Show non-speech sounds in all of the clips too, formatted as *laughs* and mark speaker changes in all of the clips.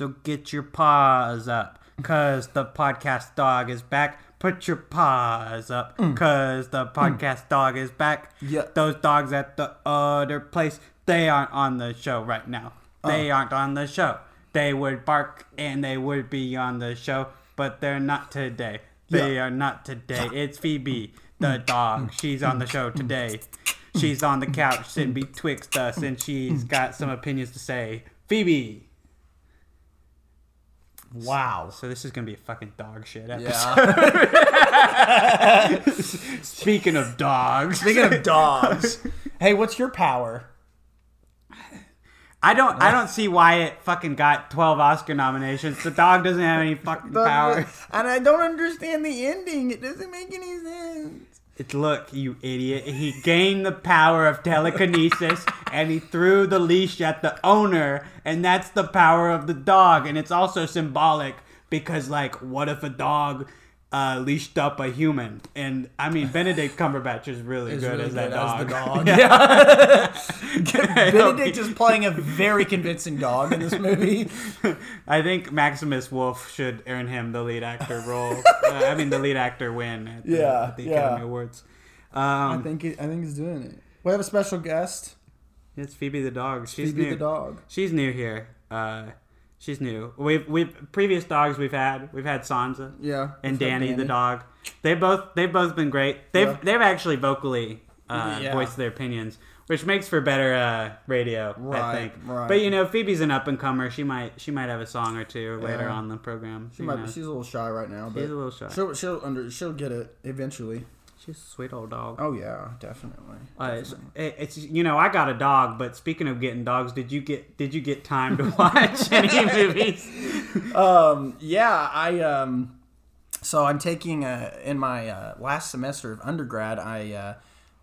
Speaker 1: So get your paws up, cause the podcast dog is back. Put your paws up, mm. cause the mm. podcast dog is back.
Speaker 2: Yeah.
Speaker 1: Those dogs at the other place, they aren't on the show right now. They uh. aren't on the show. They would bark and they would be on the show, but they're not today. They
Speaker 2: Yeah.
Speaker 1: are not today. *laughs* It's Phoebe, the mm. dog. She's on the show today. She's on the couch sitting betwixt us, and she's got some opinions to say. Phoebe.
Speaker 2: Wow.
Speaker 1: So this is gonna be a fucking dog shit episode.
Speaker 2: Yeah. *laughs*
Speaker 1: Speaking of dogs,
Speaker 2: Speaking of dogs, *laughs* hey, what's your power?
Speaker 1: I don't, I don't see why it fucking got twelve Oscar nominations. The dog doesn't have any *laughs* fucking power.
Speaker 2: And I don't understand the ending. It doesn't make any sense.
Speaker 1: It's look, you idiot. He gained the power of telekinesis and he threw the leash at the owner, and that's the power of the dog. And it's also symbolic because, like, what if a dog uh, leashed up a human? And I mean, *laughs* Benedict Cumberbatch is really
Speaker 2: It's
Speaker 1: good
Speaker 2: really
Speaker 1: as that dog.
Speaker 2: as dog. *laughs*
Speaker 1: Yeah. *laughs*
Speaker 2: Benedict is playing a very convincing dog in this movie.
Speaker 1: I think Maximus Wolf should earn him the lead actor role. uh, I mean, the lead actor win at the,
Speaker 2: Yeah,
Speaker 1: at the
Speaker 2: yeah.
Speaker 1: Academy Awards.
Speaker 2: I
Speaker 1: Um,
Speaker 2: think he, I think he's doing it. We have a special guest,
Speaker 1: it's Phoebe the dog. She's
Speaker 2: Phoebe
Speaker 1: new.
Speaker 2: the dog.
Speaker 1: She's new here. Uh, she's new. We've we've previous dogs we've had. We've had Sansa
Speaker 2: Yeah.
Speaker 1: and
Speaker 2: up,
Speaker 1: Danny, the dog. They both they've both been great. They've
Speaker 2: Yeah.
Speaker 1: they've actually vocally uh,
Speaker 2: Yeah.
Speaker 1: voiced their opinions, which makes for better uh, radio. I think.
Speaker 2: right.
Speaker 1: But you know, Phoebe's an up and comer. She might she might have a song or two later
Speaker 2: Yeah.
Speaker 1: on the program.
Speaker 2: She might be,
Speaker 1: knows?
Speaker 2: she's a little shy right now, but
Speaker 1: She's a little shy.
Speaker 2: she'll she'll under she'll get it eventually.
Speaker 1: She's a sweet old dog.
Speaker 2: Oh yeah, definitely.
Speaker 1: Uh, it's, it's you know I got a dog, but speaking of getting dogs, did you get did you get time to *laughs* watch any *laughs* movies?
Speaker 2: Um, yeah, I um, so I'm taking uh in my uh, last semester of undergrad. I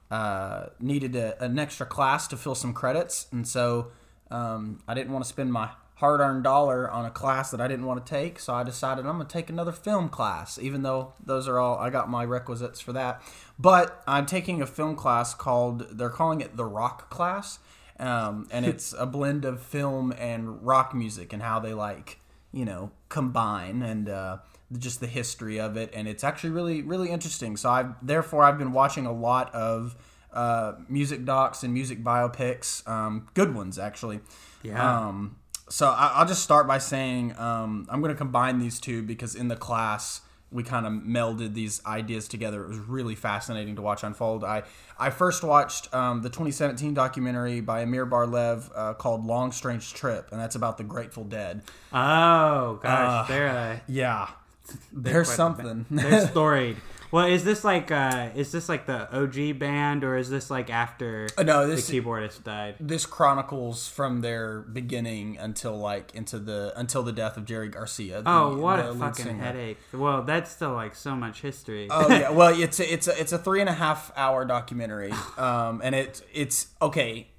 Speaker 2: uh, uh, needed a, an extra class to fill some credits, and so um, I didn't want to spend my hard-earned dollar on a class that I didn't want to take. So I decided I'm going to take another film class, even though those are all I got my requisites for that. But I'm taking a film class called they're calling it the Rock class. Um, and *laughs* it's a blend of film and rock music and how they like you know combine and uh, just the history of it and it's actually really really interesting so i've therefore i've been watching a lot of uh, music docs and music biopics um, good ones actually
Speaker 1: Yeah.
Speaker 2: um, so I, i'll just start by saying um, i'm going to combine these two because in the class we kind of melded these ideas together. It was really fascinating to watch unfold. I I first watched um, the 2017 documentary by Amir Barlev uh, called "Long Strange Trip," and that's about the Grateful Dead.
Speaker 1: Oh gosh,
Speaker 2: Uh,
Speaker 1: they're
Speaker 2: Yeah, *laughs* there's something.
Speaker 1: they're storied. *laughs* Well, is this like uh is this like the OG band or is this like after
Speaker 2: Uh, no, this
Speaker 1: the keyboardist died?
Speaker 2: this chronicles from their beginning until like into the until the death of Jerry Garcia. the-
Speaker 1: Oh, what a fucking
Speaker 2: singer.
Speaker 1: headache! Well, that's still like so much history.
Speaker 2: oh yeah, *laughs* well it's a, it's a, it's a three and a half hour documentary, *sighs* um, and it it's okay.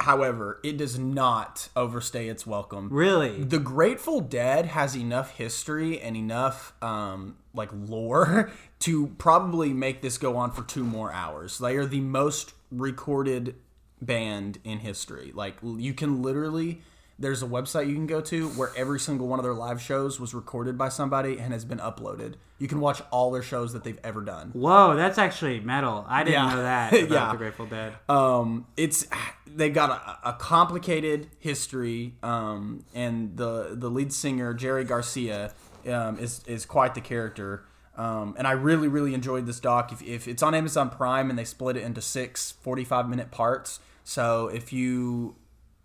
Speaker 2: However, it does not overstay its welcome.
Speaker 1: really?
Speaker 2: The Grateful Dead has enough history and enough um, like lore *laughs* to probably make this go on for two more hours. They are the most recorded band in history. Like you can literally there's a website you can go to where every single one of their live shows was recorded by somebody and has been uploaded. You can watch all their shows that they've ever done.
Speaker 1: Whoa, that's actually metal. I didn't
Speaker 2: Yeah.
Speaker 1: know that *laughs* about
Speaker 2: Yeah.
Speaker 1: the Grateful Dead.
Speaker 2: um, it's they got a, a complicated history, um, and the the lead singer Jerry Garcia um, is is quite the character. Um, and I really really enjoyed this doc. If, if it's on Amazon Prime and they split it into six 45 minute parts, so if you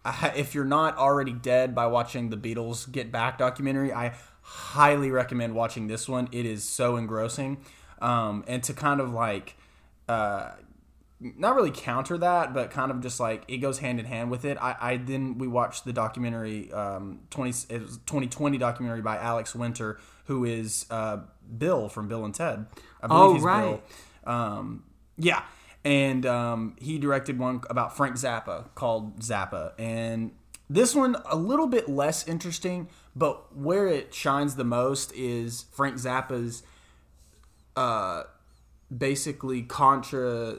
Speaker 2: *laughs* if you're not already dead by watching the Beatles Get Back documentary, I highly recommend watching this one. It is so engrossing, um, and to kind of like. Uh, not really counter that, but kind of just like it goes hand in hand with it. I, I then we watched the documentary um, twenty it was twenty twenty documentary by Alex Winter, who is uh, Bill from Bill and Ted. I believe
Speaker 1: Oh,
Speaker 2: he's
Speaker 1: right.
Speaker 2: Bill. Um, yeah, and um, he directed one about Frank Zappa called Zappa, and this one a little bit less interesting, but where it shines the most is Frank Zappa's uh, basically contra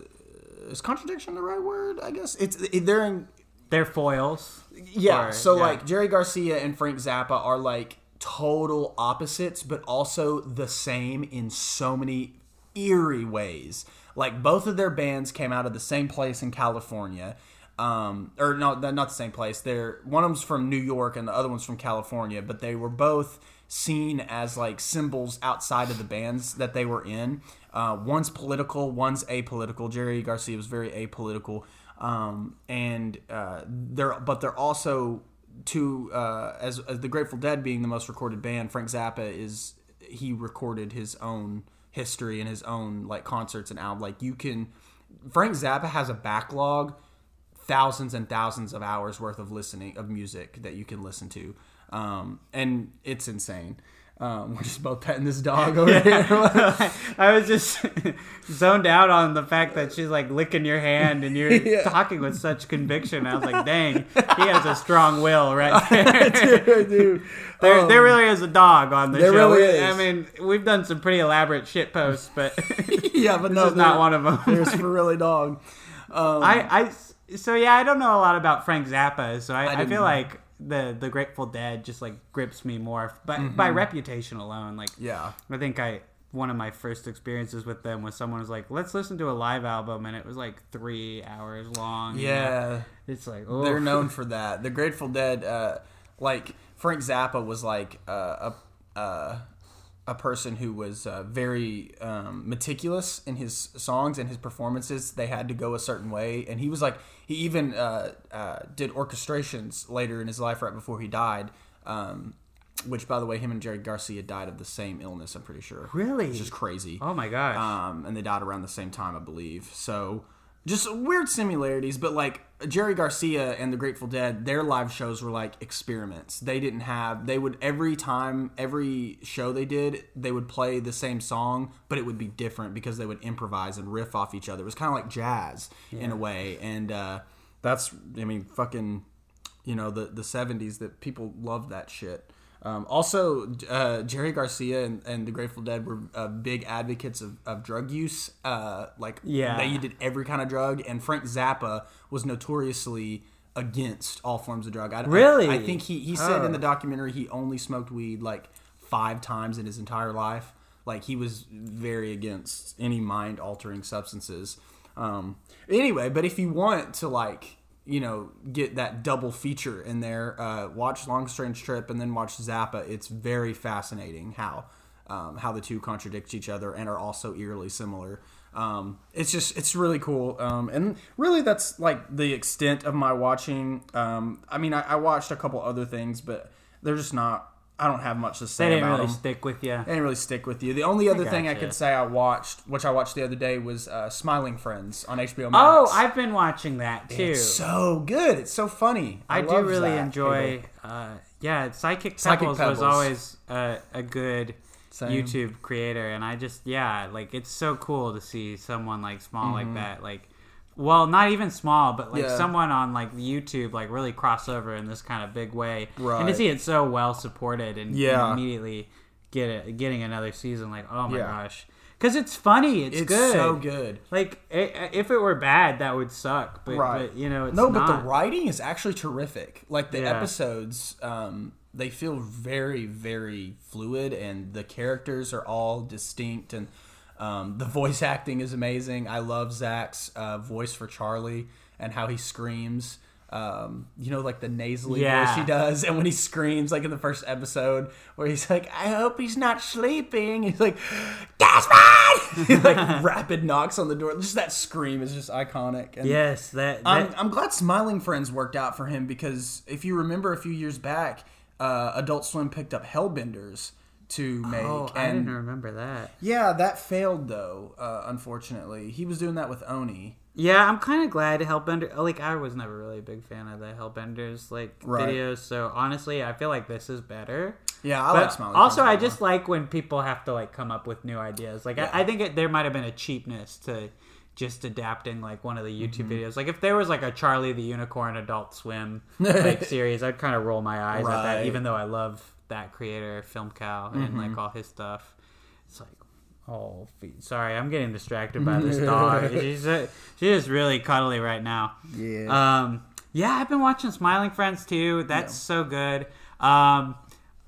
Speaker 2: is contradiction the right word i guess it's it, they're in
Speaker 1: they're foils.
Speaker 2: Yeah.
Speaker 1: Or-
Speaker 2: so
Speaker 1: yeah.
Speaker 2: like Jerry Garcia and Frank Zappa are like total opposites, but also the same in so many eerie ways. Like both of their bands came out of the same place in California. Um, or no, not the same place. They're one of them's from New York and the other one's from California, but they were both seen as like symbols outside of the bands that they were in. Uh, one's political, one's apolitical. Jerry Garcia was very apolitical, um, and uh, they're but they're also to uh, as, as the Grateful Dead being the most recorded band. Frank Zappa is he recorded his own history and his own like concerts and albums. Like you can, Frank Zappa has a backlog, thousands and thousands of hours worth of listening of music that you can listen to, um, and it's insane. Um, we're just both petting this dog over here. *laughs*
Speaker 1: I was just *laughs* zoned out on the fact that she's like licking your hand and you're *laughs*
Speaker 2: Yeah.
Speaker 1: talking with such conviction. I was like, dang, he has a strong will right there.
Speaker 2: Dude,
Speaker 1: There,
Speaker 2: um,
Speaker 1: there really is a dog on the show.
Speaker 2: really is.
Speaker 1: I mean, we've done some pretty elaborate shit posts, but
Speaker 2: yeah, but no,
Speaker 1: is not one of them.
Speaker 2: There's for really dog. Um,
Speaker 1: I, I, so yeah, I don't know a lot about Frank Zappa, so I, I,
Speaker 2: didn't
Speaker 1: feel
Speaker 2: either.
Speaker 1: like the the Grateful Dead just like grips me more by by reputation alone. Like,
Speaker 2: Mm-hmm. yeah.
Speaker 1: I think I one of my first experiences with them was someone was like, "Let's listen to a live album," and it was like three hours long. you know?
Speaker 2: Yeah.
Speaker 1: it's like
Speaker 2: They're known for that. The Grateful Dead, uh, like Frank Zappa, was like uh, a uh, a person who was uh, very um, meticulous in his songs and his performances. They had to go a certain way, and he was like he even uh, uh, did orchestrations later in his life, right before he died. Um, which, by the way, him and Jerry Garcia died of the same illness. I'm pretty sure.
Speaker 1: Really?
Speaker 2: It's just crazy.
Speaker 1: Oh my gosh.
Speaker 2: um, and they died around the same time, I believe. So just weird similarities, but like Jerry Garcia and the Grateful Dead, their live shows were like experiments. They didn't have they would every time every show they did, they would play the same song, but it would be different because they would improvise and riff off each other. It was kind of like jazz in a way, and uh, that's I mean fucking you know the the 70s that people loved that shit um, also uh, jerry garcia and, and the grateful dead were uh, big advocates of, of drug use uh, like
Speaker 1: Yeah.
Speaker 2: they did every kind of drug and frank zappa was notoriously against all forms of drug I, I-
Speaker 1: Really?
Speaker 2: I, think he, he said in
Speaker 1: Oh.
Speaker 2: the documentary he only smoked weed like five times in his entire life like he was very against any mind altering substances um, anyway but if you want to like you know get that double feature in there. Uh, watch long strange trip and then watch zappa. It's very fascinating how um, how the two contradict each other and are also eerily similar. Um, it's just it's really cool. Um, and really that's like the extent of my watching. Um, i mean I, I watched a couple other things but they're just not i don't have much to say
Speaker 1: they didn't
Speaker 2: about
Speaker 1: really
Speaker 2: them
Speaker 1: stick with you.
Speaker 2: they didn't really stick with you. The only other thing I could say I watched, which I watched the other day, was uh, Smiling Friends on HBO Max.
Speaker 1: Oh, I've been watching that too.
Speaker 2: it's so good. It's so funny.
Speaker 1: I, do really
Speaker 2: Zach
Speaker 1: enjoy. Uh, yeah, Psychic,
Speaker 2: Psychic
Speaker 1: Pebbles,
Speaker 2: Pebbles.
Speaker 1: was always a, a good
Speaker 2: Same.
Speaker 1: YouTube creator, and I just yeah, like it's so cool to see someone like small like that, like. Well, not even small, but like.
Speaker 2: Yeah.
Speaker 1: someone on like YouTube like really cross over in this kind of big way, and to see it so well supported and, and
Speaker 2: Yeah.
Speaker 1: immediately get it, getting another season, like oh my
Speaker 2: Yeah.
Speaker 1: gosh, because it's funny, it's,
Speaker 2: It's
Speaker 1: good,
Speaker 2: so good.
Speaker 1: Like i if it were bad, that would suck, but,
Speaker 2: Right.
Speaker 1: but you know it's
Speaker 2: no,
Speaker 1: not.
Speaker 2: but the writing is actually terrific. Like the episodes, um, they feel very, very fluid, and the characters are all distinct, and um, the voice acting is amazing. I love Zach's uh, voice for Charlie and how he screams. Um, you know, like the nasally
Speaker 1: Yeah.
Speaker 2: voice he does, and when he screams, like in the first episode, where he's like, "I hope he's not sleeping," he's like, "Desmond!" *laughs* he like *laughs* rapid knocks on the door. Just that scream is just iconic. And
Speaker 1: yes, that, that
Speaker 2: I'm, I'm glad Smiling Friends worked out for him because if you remember a few years back, uh, Adult Swim picked up Hellbenders to make.
Speaker 1: Oh, I
Speaker 2: and
Speaker 1: didn't remember that.
Speaker 2: yeah, that failed though. Uh, unfortunately, he was doing that with Oni.
Speaker 1: Yeah, I'm kind of glad Hellbender. Like, I was never really a big fan of the Hellbenders like
Speaker 2: Right.
Speaker 1: videos. So honestly, I feel like this is better.
Speaker 2: Yeah, I
Speaker 1: But
Speaker 2: like Smiling.
Speaker 1: also, I
Speaker 2: Friends a lot.
Speaker 1: just like when people have to like come up with new ideas. Like,
Speaker 2: Yeah.
Speaker 1: I, I think it, there might have been a cheapness to just adapting like one of the YouTube
Speaker 2: Mm-hmm.
Speaker 1: videos. Like, if there was like a Charlie the Unicorn Adult Swim *laughs* like series, I'd kind of roll my eyes at that. Even though I love that creator, Film Cow, and
Speaker 2: Mm-hmm.
Speaker 1: like all his stuff. It's like. Oh, sorry, I'm getting distracted by this *laughs* dog. she's uh, she is really cuddly right now.
Speaker 2: Yeah.
Speaker 1: Um, Yeah, I've been watching Smiling Friends too. That's so good. Um,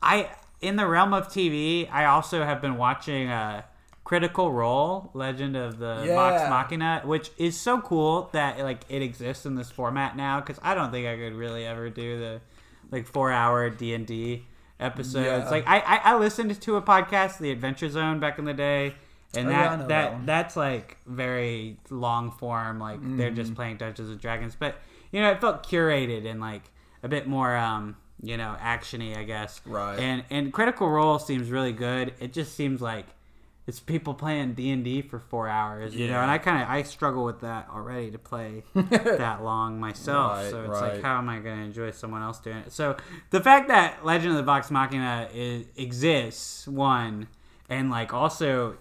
Speaker 1: I in the realm of TV, I also have been watching uh, Critical Role: Legend of the Vox
Speaker 2: Yeah.
Speaker 1: Machina, which is so cool that like it exists in this format now. Because I don't think I could really ever do the like four hour D and D episodes.
Speaker 2: Yeah.
Speaker 1: Like I, I I listened to a podcast, The Adventure Zone, back in the day. And
Speaker 2: Oh,
Speaker 1: that
Speaker 2: yeah,
Speaker 1: that,
Speaker 2: that
Speaker 1: that's like very long form like they're
Speaker 2: Mm-hmm.
Speaker 1: just playing dungeons and dragons but you know it felt curated and like a bit more um you know actiony i guess
Speaker 2: Right.
Speaker 1: and and critical role seems really good it just seems like it's people playing d&d for four hours you know and i kind of i struggle with that already to play *laughs* that long myself.
Speaker 2: Right,
Speaker 1: so it's
Speaker 2: right.
Speaker 1: like how am i going to enjoy someone else doing it? So the fact that legend of the vox machina is, exists one and like also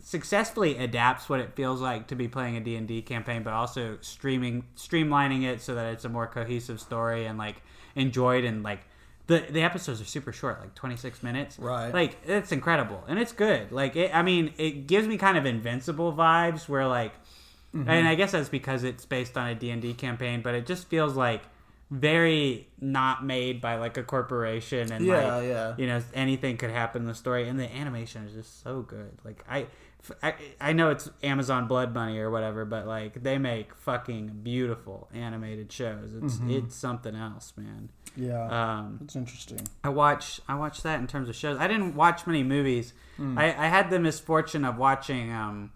Speaker 1: successfully adapts what it feels like to be playing a D&D campaign but also streaming streamlining it so that it's a more cohesive story and like enjoyed and like the the episodes are super short like 26 minutes
Speaker 2: Right.
Speaker 1: like it's incredible and it's good like it, i mean it gives me kind of invincible vibes where like
Speaker 2: Mm-hmm.
Speaker 1: and i guess that's because it's based on a d&d campaign but it just feels like very not made by like a corporation and
Speaker 2: Yeah,
Speaker 1: like
Speaker 2: yeah.
Speaker 1: you know anything could happen in the story and the animation is just so good like I, I i know it's amazon blood money or whatever but like they make fucking beautiful animated shows it's
Speaker 2: Mm-hmm.
Speaker 1: it's something else man
Speaker 2: Yeah,
Speaker 1: um
Speaker 2: it's interesting.
Speaker 1: I watch I watch that in terms of shows. I didn't watch many movies. I, I had the misfortune of watching um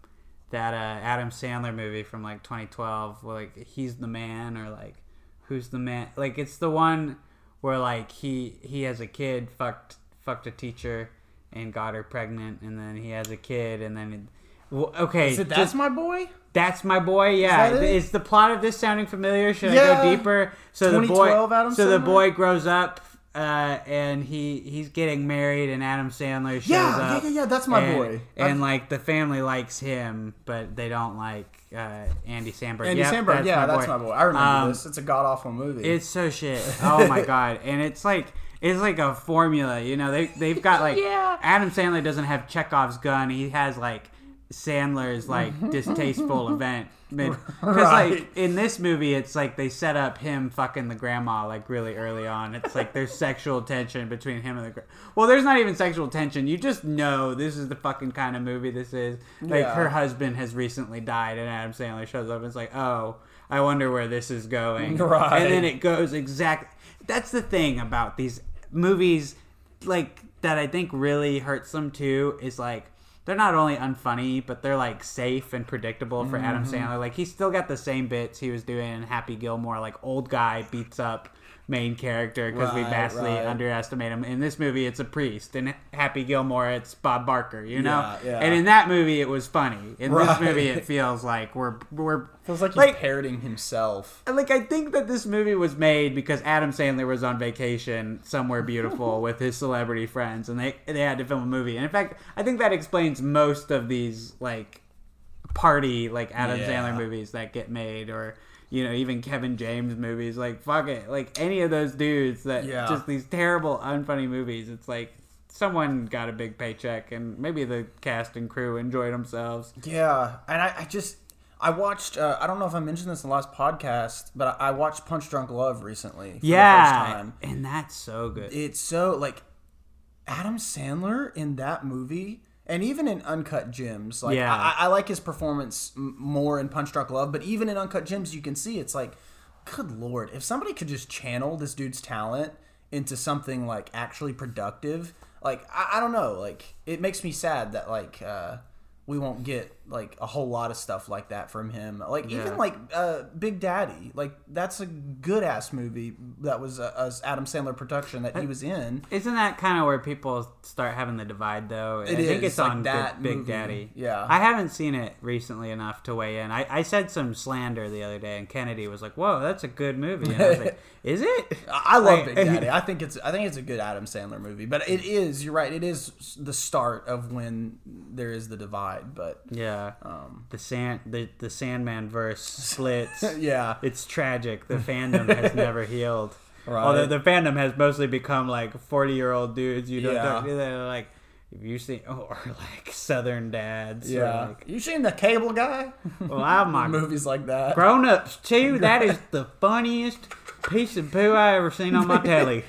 Speaker 1: that uh, Adam Sandler movie from like 2012, where like he's the man or like who's the man? Like it's the one where like he he has a kid fucked fucked a teacher and got her pregnant, and then he has a kid, and then. It, well, okay,
Speaker 2: so it
Speaker 1: just-
Speaker 2: that's my boy?
Speaker 1: that's my boy. Yeah,
Speaker 2: that it?
Speaker 1: is the plot of this sounding familiar? Should I go deeper? So the boy,
Speaker 2: Adam
Speaker 1: so the boy grows up, uh, and he he's getting married, and Adam Sandler shows
Speaker 2: Yeah,
Speaker 1: up.
Speaker 2: yeah, yeah, yeah, that's my
Speaker 1: and,
Speaker 2: boy.
Speaker 1: And
Speaker 2: I've-
Speaker 1: like the family likes him, but they don't like uh, Andy Samberg.
Speaker 2: Andy
Speaker 1: Yep,
Speaker 2: Samberg. yeah, that's my boy. I remember
Speaker 1: Um,
Speaker 2: this. It's a god awful movie.
Speaker 1: It's so shit. Oh my *laughs* god! And it's like it's like a formula. You know, they they've got like
Speaker 2: Yeah.
Speaker 1: Adam Sandler doesn't have Chekhov's gun. He has like Sandler's like *laughs* distasteful event. Because
Speaker 2: Right.
Speaker 1: like in this movie, it's like they set up him fucking the grandma like really early on. It's like there's sexual tension between him and the. Gra- well, there's not even sexual tension. You just know this is the fucking kind of movie this is. Like
Speaker 2: Yeah.
Speaker 1: her husband has recently died, and Adam Sandler shows up and it's like, oh, I wonder where this is going. *laughs*
Speaker 2: Right.
Speaker 1: And then it goes exactly. That's the thing about these movies, like that I think really hurts them too. Is like they're not only unfunny, but they're like safe and predictable for Adam
Speaker 2: Mm-hmm.
Speaker 1: Sandler. Like he's still got the same bits he was doing in Happy Gilmore. Like old guy beats up main character because we vastly
Speaker 2: right.
Speaker 1: underestimate him. In this movie, it's a priest. In Happy Gilmore, it's Bob Barker. You know,
Speaker 2: Yeah, yeah.
Speaker 1: and in that movie, it was funny. In this movie, it feels like we're we're
Speaker 2: Feels like he's
Speaker 1: like-
Speaker 2: parroting himself.
Speaker 1: like I think that this movie was made because Adam Sandler was on vacation somewhere beautiful *laughs* with his celebrity friends, and they they had to film a movie. And in fact, I think that explains most of these like party like Adam
Speaker 2: Yeah.
Speaker 1: Sandler movies that get made, or you know even Kevin James movies. Like fuck it, like any of those dudes that
Speaker 2: Yeah.
Speaker 1: just these terrible unfunny movies. It's like. Someone got a big paycheck, and maybe the cast and crew enjoyed themselves.
Speaker 2: Yeah, and I, I just I watched. Uh, I don't know if I mentioned this in the last podcast, but I, I watched Punch Drunk Love recently. For the first
Speaker 1: Yeah, and that's so good.
Speaker 2: it's so like Adam Sandler in that movie, and even in Uncut Gems. Like
Speaker 1: Yeah.
Speaker 2: I, I like his performance more in Punch Drunk Love, but even in Uncut Gems, you can see it's like, good lord, if somebody could just channel this dude's talent into something like actually productive, like I, I don't know, like it makes me sad that like. uh we won't get like a whole lot of stuff like that from him. Like
Speaker 1: Yeah.
Speaker 2: even like uh, Big Daddy, like that's a good ass movie that was a, a Adam Sandler production that he was in.
Speaker 1: Isn't that kind of where people start having the divide, though? I
Speaker 2: It
Speaker 1: think it's
Speaker 2: like
Speaker 1: on
Speaker 2: that
Speaker 1: Big, Big. Daddy.
Speaker 2: Yeah.
Speaker 1: I haven't seen it recently enough to weigh in. I, I said some slander the other day, and Kennedy was like, "Whoa, that's a good movie." And I was like, *laughs* "Is it?"
Speaker 2: I I love
Speaker 1: Like-
Speaker 2: Big Daddy. *laughs* I think it's I think it's a good Adam Sandler movie, but it is you're right. It is the start of when there is the divide. But
Speaker 1: yeah.
Speaker 2: Um,
Speaker 1: The sand, the the Sandman verse *laughs* splits.
Speaker 2: yeah,
Speaker 1: It's tragic. The fandom has never healed. *laughs*
Speaker 2: Right.
Speaker 1: Although the fandom has mostly become like forty year old dudes. You don't,
Speaker 2: Yeah.
Speaker 1: they're like If you seen *laughs* or like Southern Dads,
Speaker 2: Yeah.
Speaker 1: like,
Speaker 2: you seen the Cable Guy?
Speaker 1: well, I have my
Speaker 2: Movies like that.
Speaker 1: grown ups too. That is the funniest piece of poo I ever seen on my telly.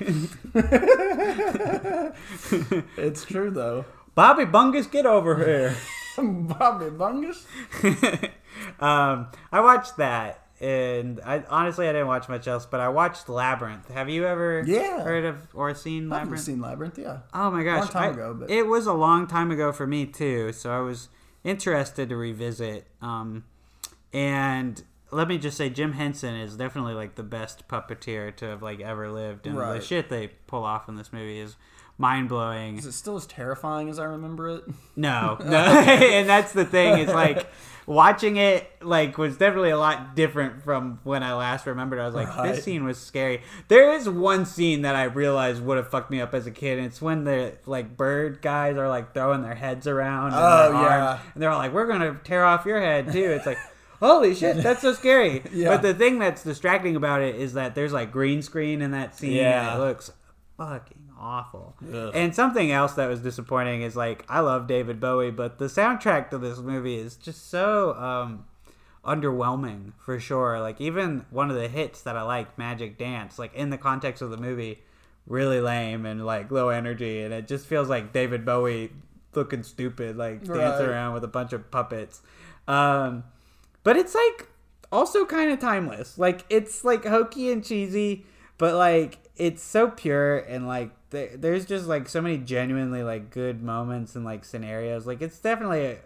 Speaker 2: It's true though.
Speaker 1: Bobby Bungus, get over here.
Speaker 2: Bobby Bungus. *laughs*
Speaker 1: um, I watched that, and I honestly I didn't watch much else, but I watched Labyrinth. Have you ever
Speaker 2: Yeah.
Speaker 1: heard of or seen
Speaker 2: I haven't
Speaker 1: Labyrinth?
Speaker 2: seen Labyrinth. Yeah.
Speaker 1: Oh my gosh,
Speaker 2: Long time
Speaker 1: I-
Speaker 2: ago, but-
Speaker 1: it was a long time ago for me too. So I was interested to revisit. Um, and let me just say, Jim Henson is definitely like the best puppeteer to have like ever lived, and the shit they pull off in this movie is mind blowing.
Speaker 2: Is it still as terrifying as I remember it?
Speaker 1: No, *laughs* *laughs* no, *laughs* and that's the thing. It's like watching it like was definitely a lot different from when I last remembered. I was like,
Speaker 2: Right.
Speaker 1: this scene was scary. There is one scene that I realized would have fucked me up as a kid, and it's when the like bird guys are like throwing their heads around. and
Speaker 2: Oh, yeah.
Speaker 1: arms, and they're all like, "We're gonna tear off your head too." It's like. Holy shit, that's so scary.
Speaker 2: Yeah.
Speaker 1: But the thing that's distracting about it is that there's like green screen in that scene.
Speaker 2: Yeah.
Speaker 1: And it looks fucking awful.
Speaker 2: Ugh.
Speaker 1: And something else that was disappointing is like I love David Bowie, but the soundtrack to this movie is just so um, underwhelming for sure. Like even one of the hits that I like, Magic Dance, like in the context of the movie, really lame and like low energy, and it just feels like David Bowie looking stupid, like dancing around with a bunch of puppets. Um, but it's like also kind of timeless. Like it's like hokey and cheesy, but like it's so pure and like there, there's just like so many genuinely like good moments and like scenarios. Like it's definitely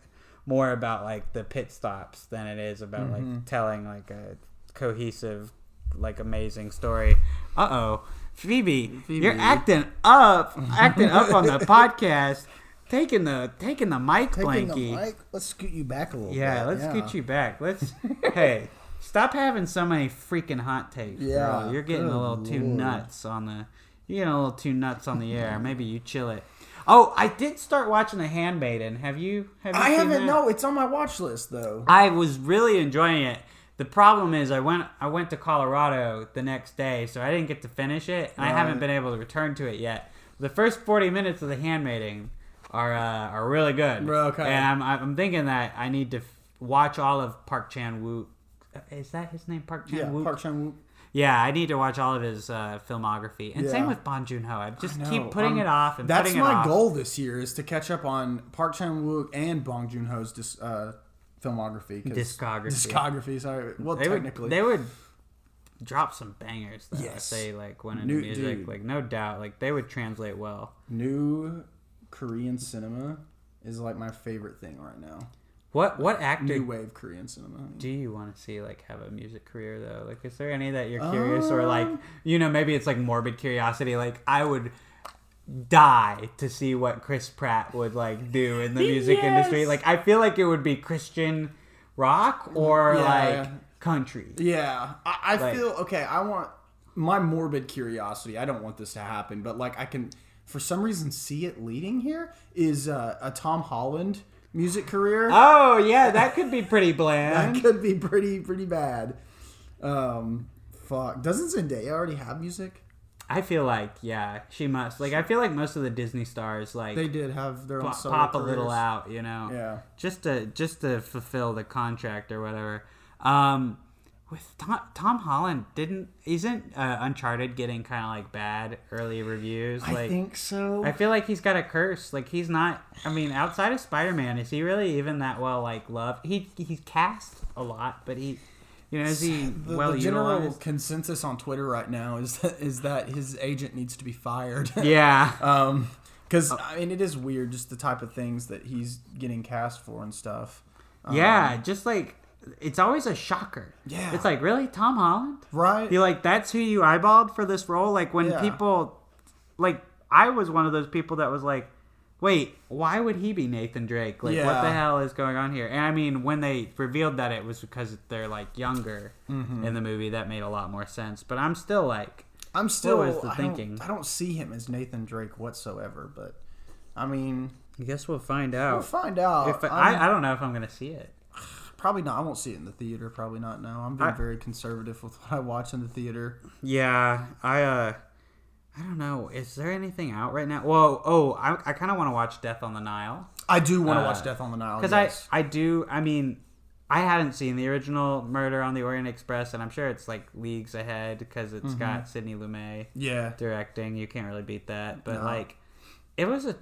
Speaker 1: more about like the pit stops than it is about like telling like a cohesive like amazing story. Uh oh, Phoebe, you're acting up, acting up on the *laughs* podcast. Taking the taking the mic
Speaker 2: Taking
Speaker 1: blankie.
Speaker 2: the mic. Let's scoot you back a little
Speaker 1: Yeah,
Speaker 2: bit.
Speaker 1: let's scoot you back. Let's *laughs* hey, stop having so many freaking hot takes.
Speaker 2: Yeah,
Speaker 1: girl. you're getting a
Speaker 2: good
Speaker 1: little too nuts on the. You're getting a little too nuts on the air. Maybe you chill it. Oh, I did start watching The Handmaiden. Have you? Have you
Speaker 2: I haven't.
Speaker 1: that?
Speaker 2: No, it's on my watch list though.
Speaker 1: I was really enjoying it. The problem is, I went I went to Colorado the next day, so I didn't get to finish it. and I haven't been able to return to it yet. The first forty minutes of The Handmaiden are uh, are really good.
Speaker 2: Okay.
Speaker 1: And I'm I'm thinking that I need to f- watch all of Park Chan Wook. Is that his name? Park Chan Wook.
Speaker 2: Yeah, Park Chan Wook.
Speaker 1: Yeah, I need to watch all of his uh, filmography, and same with Bong Joon Ho. I just
Speaker 2: I
Speaker 1: keep putting
Speaker 2: um,
Speaker 1: it off and
Speaker 2: That's
Speaker 1: putting it
Speaker 2: my
Speaker 1: off.
Speaker 2: goal this year is to catch up on Park Chan Wook and Bong Joon Ho's dis, uh, filmography.
Speaker 1: Discography.
Speaker 2: Discography. Sorry. Well,
Speaker 1: they
Speaker 2: technically.
Speaker 1: would they would drop some bangers though
Speaker 2: Yes.
Speaker 1: if they like went into
Speaker 2: New-
Speaker 1: music
Speaker 2: dude.
Speaker 1: like no doubt like they would translate well
Speaker 2: New Korean cinema is like my favorite thing right now.
Speaker 1: What what actor
Speaker 2: New wave Korean cinema.
Speaker 1: do you want to see like have a music career though like is there any that you're curious or like
Speaker 2: Um,
Speaker 1: you know maybe it's like morbid curiosity like i would die to see what chris pratt would like do in the music industry like i feel like it would be christian rock or
Speaker 2: Yeah.
Speaker 1: like country
Speaker 2: Yeah, I, I
Speaker 1: Like-
Speaker 2: feel okay. I want my morbid curiosity. I don't want this to happen, but like I can, for some reason, see it leading here. Is uh, a Tom Holland music career?
Speaker 1: oh yeah that could be pretty *laughs* bland.
Speaker 2: that could be pretty pretty bad. Um, fuck. Doesn't Zendaya already have music?
Speaker 1: I feel like yeah, she must. Like I feel like most of the Disney stars like
Speaker 2: They did have their own
Speaker 1: pop, pop a little out, you know.
Speaker 2: Yeah.
Speaker 1: Just to just to fulfill the contract or whatever. Um with Tom, Tom Holland didn't isn't uh, Uncharted getting kind of like bad early reviews like
Speaker 2: I think so.
Speaker 1: I feel like he's got a curse. Like he's not. I mean, outside of Spider Man, is he really even that well like loved? He he's cast a lot, but he, you know, is he *laughs*
Speaker 2: the,
Speaker 1: well
Speaker 2: the general
Speaker 1: utilized?
Speaker 2: consensus on Twitter right now is that, is that his agent needs to be fired. *laughs*
Speaker 1: Yeah.
Speaker 2: Um, because I mean, it is weird just the type of things that he's getting cast for and stuff. Um,
Speaker 1: Yeah, just like it's always a shocker.
Speaker 2: Yeah.
Speaker 1: It's like, really? Tom Holland?
Speaker 2: right.
Speaker 1: You're like that's who you eyeballed for this role? Like when
Speaker 2: Yeah.
Speaker 1: people like I was one of those people that was like, Wait, why would he be Nathan Drake? Like what the hell is going on here? And I mean when they revealed that it was because they're like younger
Speaker 2: Mm-hmm.
Speaker 1: in the movie, that made a lot more sense. But I'm still like
Speaker 2: I'm still.
Speaker 1: was the
Speaker 2: I
Speaker 1: thinking?
Speaker 2: Don't, I don't see him as Nathan Drake whatsoever. But I mean,
Speaker 1: I guess we'll find out.
Speaker 2: we'll find out.
Speaker 1: If I, I, I don't know if I'm gonna see it.
Speaker 2: Probably not. I won't see it in the theater. Probably not. now. I'm being
Speaker 1: I-
Speaker 2: very conservative with *laughs* what I watch in the theater.
Speaker 1: Yeah, I uh I don't know. Is there anything out right now? Well, oh, I, I kind of want to watch Death on the Nile
Speaker 2: I do want to
Speaker 1: Uh,
Speaker 2: watch Death on the Nile
Speaker 1: because
Speaker 2: yes.
Speaker 1: I I do. I mean, I hadn't seen the original Murder on the Orient Express, and I'm sure it's like leagues ahead because it's
Speaker 2: Mm-hmm.
Speaker 1: got Sidney Lumet
Speaker 2: yeah.
Speaker 1: directing. You can't really beat that. But
Speaker 2: No.
Speaker 1: like, it was a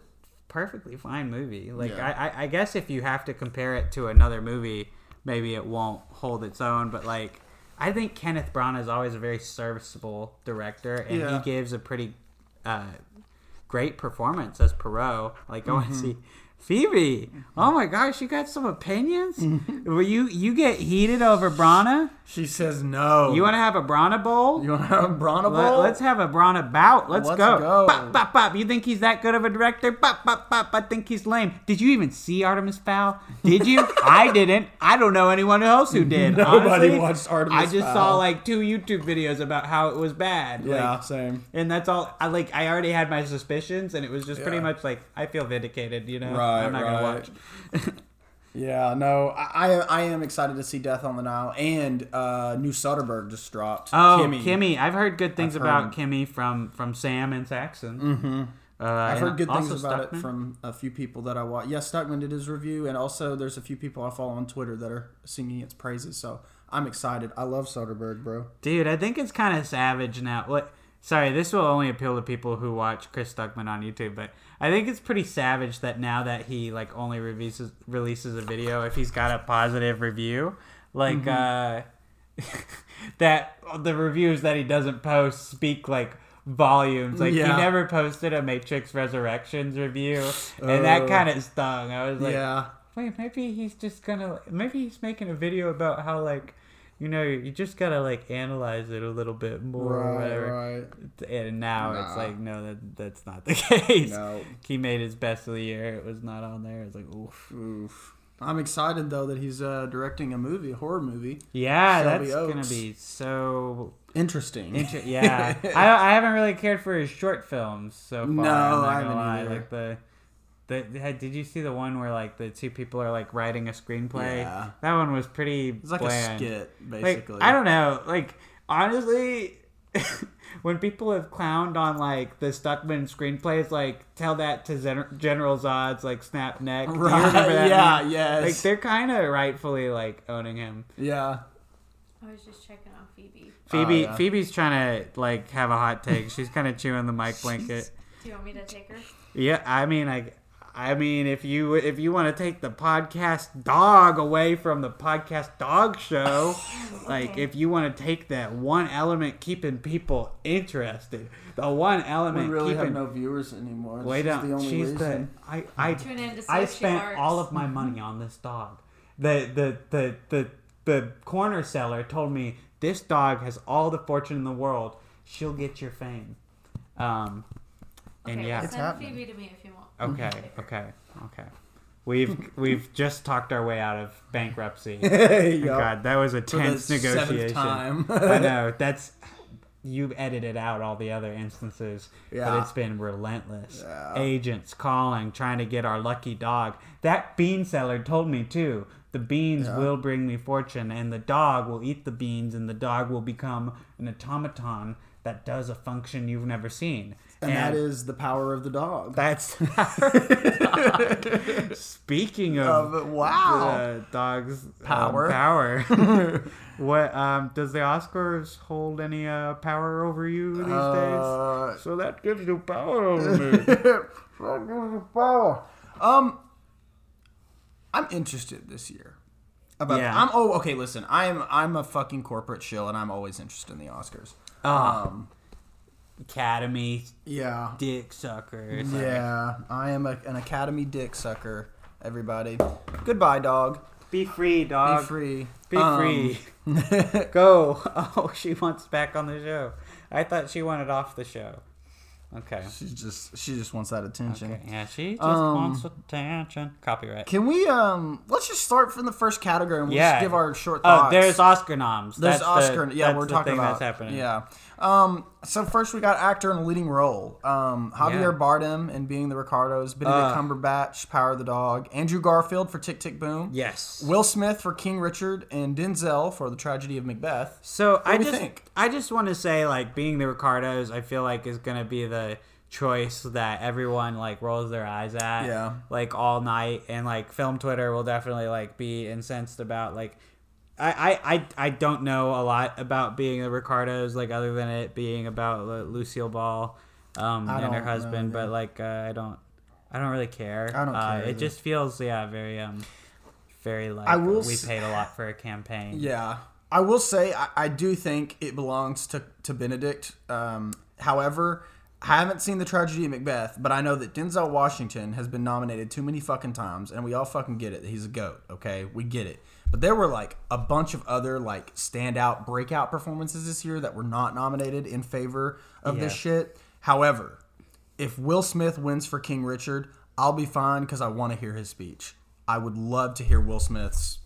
Speaker 1: perfectly fine movie. Like,
Speaker 2: Yeah.
Speaker 1: I, I I guess if you have to compare it to another movie, maybe it won't hold its own. But like, I think Kenneth Branagh is always a very serviceable director, and
Speaker 2: Yeah.
Speaker 1: he gives a pretty uh, great performance as Poirot. Like, I want
Speaker 2: Mm-hmm.
Speaker 1: to see. Phoebe, mm-hmm. oh my gosh, you got some opinions? Mm-hmm. Were you you get heated over Branagh?
Speaker 2: She says no.
Speaker 1: You want to have a Branagh bowl?
Speaker 2: You want to have a
Speaker 1: Branagh
Speaker 2: bowl?
Speaker 1: Let, us have a Branagh bout. Let's,
Speaker 2: Let's
Speaker 1: go.
Speaker 2: go.
Speaker 1: Bop, bop, bop. You think he's that good of a director? Bop, bop, bop. I think he's lame. Did you even see Artemis Fowl? Did you? *laughs* I didn't. I don't know anyone else who did. *laughs*
Speaker 2: Nobody
Speaker 1: honestly.
Speaker 2: watched Artemis
Speaker 1: I just
Speaker 2: Fowl.
Speaker 1: saw like two YouTube videos about how it was bad.
Speaker 2: Yeah,
Speaker 1: Like,
Speaker 2: same.
Speaker 1: and that's all. I like. I already had my suspicions, and it was just pretty much like I feel vindicated. You know,
Speaker 2: Right,
Speaker 1: I'm not gonna watch. *laughs*
Speaker 2: Yeah, no, I, I I am excited to see Death on the Nile and uh, new Soderbergh just dropped.
Speaker 1: Oh,
Speaker 2: Kimi.
Speaker 1: Kimi. I've heard good things
Speaker 2: I've
Speaker 1: about
Speaker 2: heard-
Speaker 1: Kimi from from Sam and Saxon. Mm-hmm. Uh,
Speaker 2: I've heard good things about
Speaker 1: Stuckman.
Speaker 2: it from a few people that I watch. Yes, Yeah, Stuckman did his review, and also there's a few people I follow on Twitter that are singing its praises. So I'm excited. I love Soderbergh, bro.
Speaker 1: Dude, I think it's kind of savage now. What? Sorry, this will only appeal to people who watch Chris Stuckman on YouTube, but I think it's pretty savage that now that he like only releases releases a video if he's got a positive review, like uh *laughs* that the reviews that he doesn't post speak like volumes. Like
Speaker 2: Yeah.
Speaker 1: he never posted a Matrix Resurrections review, and that
Speaker 2: Oh.
Speaker 1: kind of stung. I was like,
Speaker 2: yeah,
Speaker 1: wait, maybe he's just gonna, maybe he's making a video about how like, you know, you just gotta like analyze it a little bit more or
Speaker 2: right,
Speaker 1: whatever.
Speaker 2: right.
Speaker 1: And now it's like, no, that that's not the *laughs* case.
Speaker 2: No.
Speaker 1: He made his best of the year. It was not on there. It's like, oof.
Speaker 2: Oof. I'm excited though that he's uh, directing a movie, a horror movie.
Speaker 1: Yeah,
Speaker 2: Shelby
Speaker 1: that's gonna be so.
Speaker 2: Interesting.
Speaker 1: Inter- *laughs* yeah, I, I haven't really cared for his short films so far.
Speaker 2: No, I haven't
Speaker 1: lie.
Speaker 2: either.
Speaker 1: Like the, the did you see the one where like the two people are like writing a screenplay?
Speaker 2: Yeah.
Speaker 1: That one was pretty.
Speaker 2: it's like
Speaker 1: bland.
Speaker 2: a skit,
Speaker 1: Like
Speaker 2: basically.
Speaker 1: I don't know. Like honestly, *laughs* when people have clowned on like the Stuckman screenplays, like tell that to Gen- General Zod's like Snap Neck. Do you
Speaker 2: Right,
Speaker 1: remember that?
Speaker 2: yeah,
Speaker 1: meme?
Speaker 2: yes.
Speaker 1: Like they're kind of rightfully like owning him.
Speaker 2: Yeah.
Speaker 3: I was just checking on Phoebe.
Speaker 1: Phoebe, oh,
Speaker 2: yeah.
Speaker 1: Phoebe's trying to like have a hot take. She's kind of chewing the mic *laughs* blanket.
Speaker 3: Do you want me to take her?
Speaker 1: Yeah, I mean, I, I mean, if you if you want to take the podcast dog away from the podcast dog show, like if you want to take that one element keeping people interested, the one element
Speaker 2: We
Speaker 1: element
Speaker 2: really
Speaker 1: keeping.
Speaker 2: have no viewers anymore. This
Speaker 1: Wait
Speaker 2: is
Speaker 1: up,
Speaker 2: the only
Speaker 1: she's the.
Speaker 2: reason.
Speaker 1: I I
Speaker 3: Tune in to
Speaker 1: I spent
Speaker 3: barks.
Speaker 1: all of my money *laughs* on this dog. The the the the the corner seller told me this dog has all the fortune in the world. She'll get your fame. Um, and yeah,
Speaker 2: It's
Speaker 3: send
Speaker 2: happening.
Speaker 3: Phoebe to me if you want.
Speaker 1: Okay, okay, okay. We've *laughs* we've just talked our way out of bankruptcy. *laughs*
Speaker 2: Yo.
Speaker 1: God, that was a tense negotiation. *laughs* I know that's you've edited out all the other instances, but it's been relentless.
Speaker 2: Yeah.
Speaker 1: Agents calling, trying to get our lucky dog. That bean seller told me too. The beans
Speaker 2: Yeah.
Speaker 1: will bring me fortune, and the dog will eat the beans, and the dog will become an automaton that does a function you've never seen.
Speaker 2: And that is the power of the dog.
Speaker 1: That's *laughs* speaking of
Speaker 2: Of wow.
Speaker 1: uh, dogs um,
Speaker 2: Power.
Speaker 1: power. *laughs* *laughs* what um, does the Oscars hold any uh, power over you these
Speaker 2: Uh,
Speaker 1: days? So that gives you power over me. That gives you power.
Speaker 2: Um, I'm interested this year. About
Speaker 1: Yeah.
Speaker 2: I'm oh okay. Listen, I'm I'm a fucking corporate shill, and I'm always interested in the Oscars.
Speaker 1: Ah.
Speaker 2: Um,
Speaker 1: Academy
Speaker 2: yeah,
Speaker 1: dick suckers.
Speaker 2: yeah. I am a, an Academy dick sucker. Everybody, goodbye, dog.
Speaker 1: Be free, dog.
Speaker 2: Be free.
Speaker 1: Be
Speaker 2: Um,
Speaker 1: free. *laughs* Go. *laughs* Oh, she wants back on the show. I thought she wanted off the show. Okay.
Speaker 2: She just she just wants that attention.
Speaker 1: Okay. Yeah, she just
Speaker 2: Um,
Speaker 1: wants attention. Copyright.
Speaker 2: Can we um let's just start from the first category and we'll
Speaker 1: Yeah.
Speaker 2: just give our short
Speaker 1: Oh, there's Oscar noms.
Speaker 2: There's
Speaker 1: That's
Speaker 2: Oscar.
Speaker 1: The,
Speaker 2: yeah, we're talking about
Speaker 1: that's happening.
Speaker 2: Yeah. Um, so first we got actor in a leading role. Um, Javier
Speaker 1: Yeah.
Speaker 2: Bardem in Being the Ricardos, Benedict
Speaker 1: Uh.
Speaker 2: Cumberbatch, Power of the Dog, Andrew Garfield for Tick Tick Boom,
Speaker 1: Yes.
Speaker 2: Will Smith for King Richard, and Denzel for The Tragedy of Macbeth.
Speaker 1: So I just
Speaker 2: think?
Speaker 1: I just want to say like being the Ricardos, I feel like is gonna be the choice that everyone like rolls their eyes at.
Speaker 2: Yeah.
Speaker 1: Like all night and like film Twitter will definitely like be incensed about like I, I, I, don't know a lot about being the Ricardos, like other than it being about Lucille Ball um, and her husband, but like uh, I don't I don't really care.
Speaker 2: I don't
Speaker 1: uh,
Speaker 2: care
Speaker 1: It
Speaker 2: either.
Speaker 1: just feels yeah very um very like
Speaker 2: I will
Speaker 1: we
Speaker 2: s-
Speaker 1: paid a lot for a campaign.
Speaker 2: Yeah, I will say I, I do think it belongs to to Benedict. Um, however, I haven't seen the tragedy of Macbeth, but I know that Denzel Washington has been nominated too many fucking times, and we all fucking get it. He's a goat. Okay, we get it. But there were like a bunch of other like standout breakout performances this year that were not nominated in favor of this shit. However, if Will Smith wins for King Richard, I'll be fine because I want to hear his speech. I would love to hear Will Smith's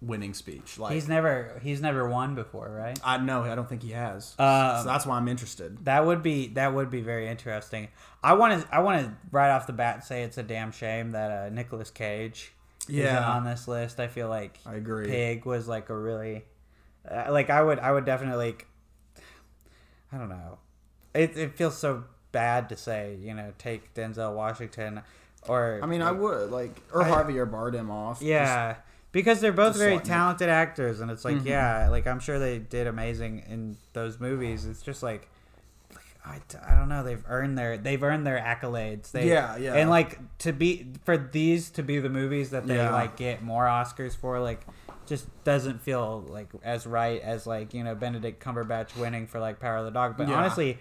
Speaker 2: winning speech. Like
Speaker 1: He's never he's never won before, right?
Speaker 2: I know. I don't think he has.
Speaker 1: Um,
Speaker 2: so that's why I'm interested.
Speaker 1: That would be that would be very interesting. I want to I want to right off the bat say it's a damn shame that uh, Nicolas Cage
Speaker 2: Yeah.
Speaker 1: on this list. I feel like
Speaker 2: I agree.
Speaker 1: Pig was like a really uh, like I would I would definitely like, I don't know. It it feels so bad to say you know take Denzel Washington or
Speaker 2: I mean, I would like or
Speaker 1: I-
Speaker 2: Javier Bardem off.
Speaker 1: Yeah, because they're both very talented actors, and it's like,
Speaker 2: Mhm.
Speaker 1: yeah, like I'm sure they did amazing in those movies. It's just like, like I, I don't know, they've earned their they've earned their accolades. They,
Speaker 2: Yeah, yeah.
Speaker 1: and like to be for these to be the movies that they
Speaker 2: Yeah.
Speaker 1: like get more Oscars for, like just doesn't feel like as right as like you know Benedict Cumberbatch winning for like Power of the Dog. But
Speaker 2: Yeah.
Speaker 1: honestly.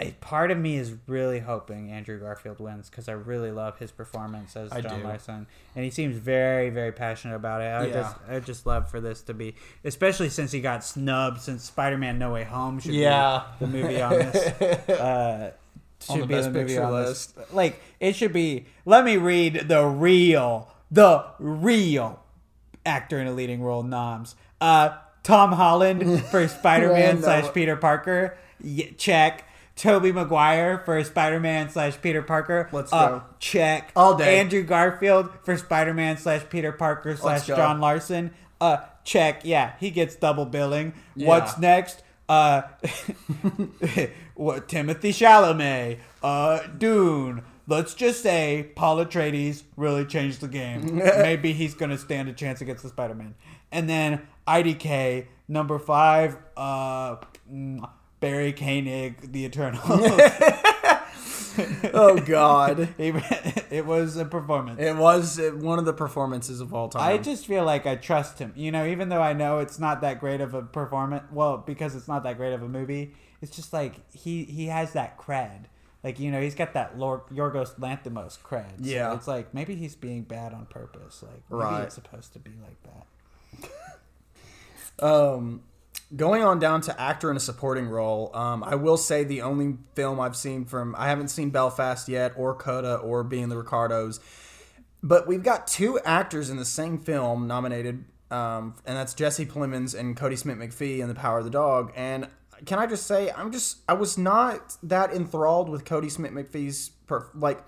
Speaker 1: A part of me is really hoping Andrew Garfield wins because I really love his performance as
Speaker 2: I
Speaker 1: John
Speaker 2: do.
Speaker 1: Larson, and he seems very, very passionate about it. I
Speaker 2: Yeah.
Speaker 1: just, I just love for this to be, especially since he got snubbed since Spider-Man: No Way Home should
Speaker 2: Yeah.
Speaker 1: be the movie on this. *laughs* Uh,
Speaker 2: On
Speaker 1: should
Speaker 2: the
Speaker 1: be
Speaker 2: Best
Speaker 1: the movie on
Speaker 2: list.
Speaker 1: this. Like it should be. Let me read the real, the real actor in a leading role noms. Uh, Tom Holland *laughs* for Spider-Man slash Peter Parker. Yeah, check. Tobey Maguire for Spider-Man slash Peter Parker.
Speaker 2: Let's
Speaker 1: Uh,
Speaker 2: go.
Speaker 1: Check.
Speaker 2: All day.
Speaker 1: Andrew Garfield for Spider-Man slash Peter Parker slash. John Larson. Uh, check. Yeah, he gets double billing.
Speaker 2: Yeah.
Speaker 1: What's next? Uh, *laughs* what Timothy Chalamet. Uh, Dune. Let's just say Paul Atreides really changed the game. *laughs* Maybe he's gonna stand a chance against the Spider-Man. And then IDK number five. Uh, mm, Barry Keoghan, the Eternal. *laughs*
Speaker 2: oh God, *laughs* *laughs*
Speaker 1: it was a performance.
Speaker 2: it was uh, one of the performances of all time.
Speaker 1: I just feel like I trust him. You know, even though I know it's not that great of a performance. Well, because it's not that great of a movie, it's just like he he has that cred. Like you know, he's got that Lord Yorgos Lanthimos cred. So
Speaker 2: Yeah.
Speaker 1: it's like maybe he's being bad on purpose. Like maybe
Speaker 2: Right.
Speaker 1: it's supposed to be like that.
Speaker 2: Um, going on down to actor in a supporting role, um, I will say the only film I've seen from I haven't seen Belfast yet, or Coda, or Being the Ricardos, but we've got two actors in the same film nominated, um, and that's Jesse Plemons and Kodi Smith McPhee in The Power of the Dog. And can I just say, I'm just I was not that enthralled with Kodi Smith McPhee's like.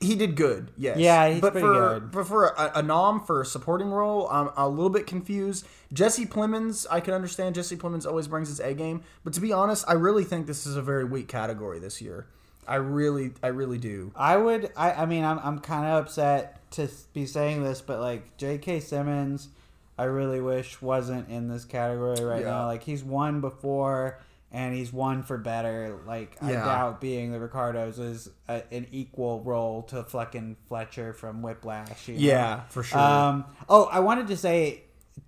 Speaker 2: He did good, yes.
Speaker 1: Yeah, he's
Speaker 2: but
Speaker 1: pretty
Speaker 2: for,
Speaker 1: good.
Speaker 2: but for a, a nom for a supporting role, I'm a little bit confused. Jesse Plemons, I can understand. Jesse Plemons always brings his A game, but to be honest, I really think this is a very weak category this year. I really, I really do.
Speaker 1: I would. I. I mean, I'm. I'm kind of upset to be saying this, but like J.K. Simmons, I really wish wasn't in this category right
Speaker 2: Yeah.
Speaker 1: now. Like he's won before, and he's won for better. Like I
Speaker 2: Yeah.
Speaker 1: doubt being the Ricardos is a, an equal role to fucking Fletcher from Whiplash. you know?
Speaker 2: Yeah, for sure.
Speaker 1: Um. Oh, I wanted to say,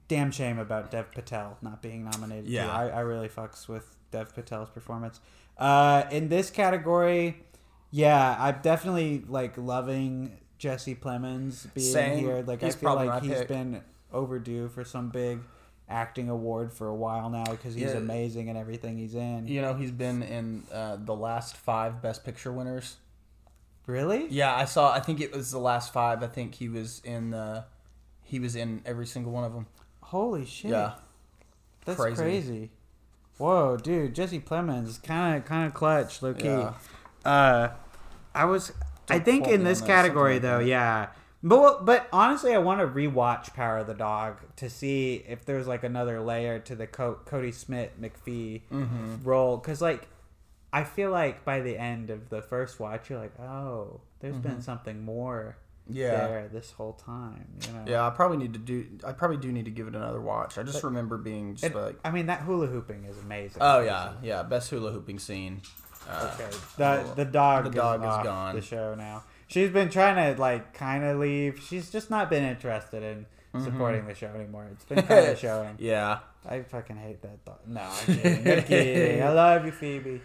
Speaker 1: damn shame about Dev Patel not being nominated.
Speaker 2: Yeah.
Speaker 1: I, I really fucks with Dev Patel's performance. Uh, in this category, yeah, I'm definitely like loving Jesse Plemons being
Speaker 2: Same.
Speaker 1: here. Like
Speaker 2: He's
Speaker 1: I feel like he's
Speaker 2: pick.
Speaker 1: been overdue for some big acting award for a while now because he's
Speaker 2: Yeah.
Speaker 1: amazing in everything he's in.
Speaker 2: You know, he's been in uh, the last five Best Picture winners.
Speaker 1: Really?
Speaker 2: Yeah, I saw. I think it was the last five. I think he was in. Uh, he was in every single one of them.
Speaker 1: Holy shit!
Speaker 2: Yeah,
Speaker 1: that's
Speaker 2: crazy.
Speaker 1: crazy. Whoa, dude, Jesse Plemons, kind of, kind of clutch, low key.
Speaker 2: Yeah.
Speaker 1: Uh, I was, I
Speaker 2: Don't
Speaker 1: think in this category
Speaker 2: something
Speaker 1: though, yeah. But but honestly, I want to rewatch Power of the Dog to see if there's like another layer to the Co- Cody Smith McPhee
Speaker 2: Mm-hmm.
Speaker 1: role, because like I feel like by the end of the first watch, you're like, oh, there's been something more
Speaker 2: Mm-hmm. Yeah.
Speaker 1: there this whole time. You know?
Speaker 2: Yeah, I probably need to do. I probably do need to give it another watch. I just remember being just
Speaker 1: It-
Speaker 2: like,
Speaker 1: I mean, that hula hooping is amazing.
Speaker 2: oh yeah, yeah, best hula hooping scene. Uh,
Speaker 1: Okay. The the dog
Speaker 2: The
Speaker 1: is
Speaker 2: dog is gone.
Speaker 1: the show now. She's been trying to like kind of leave. She's just not been interested in supporting the show anymore. It's been kind of *laughs* showing.
Speaker 2: Yeah.
Speaker 1: I fucking hate that dog. No, I'm *laughs* kidding. I'm kidding. I love you, Phoebe.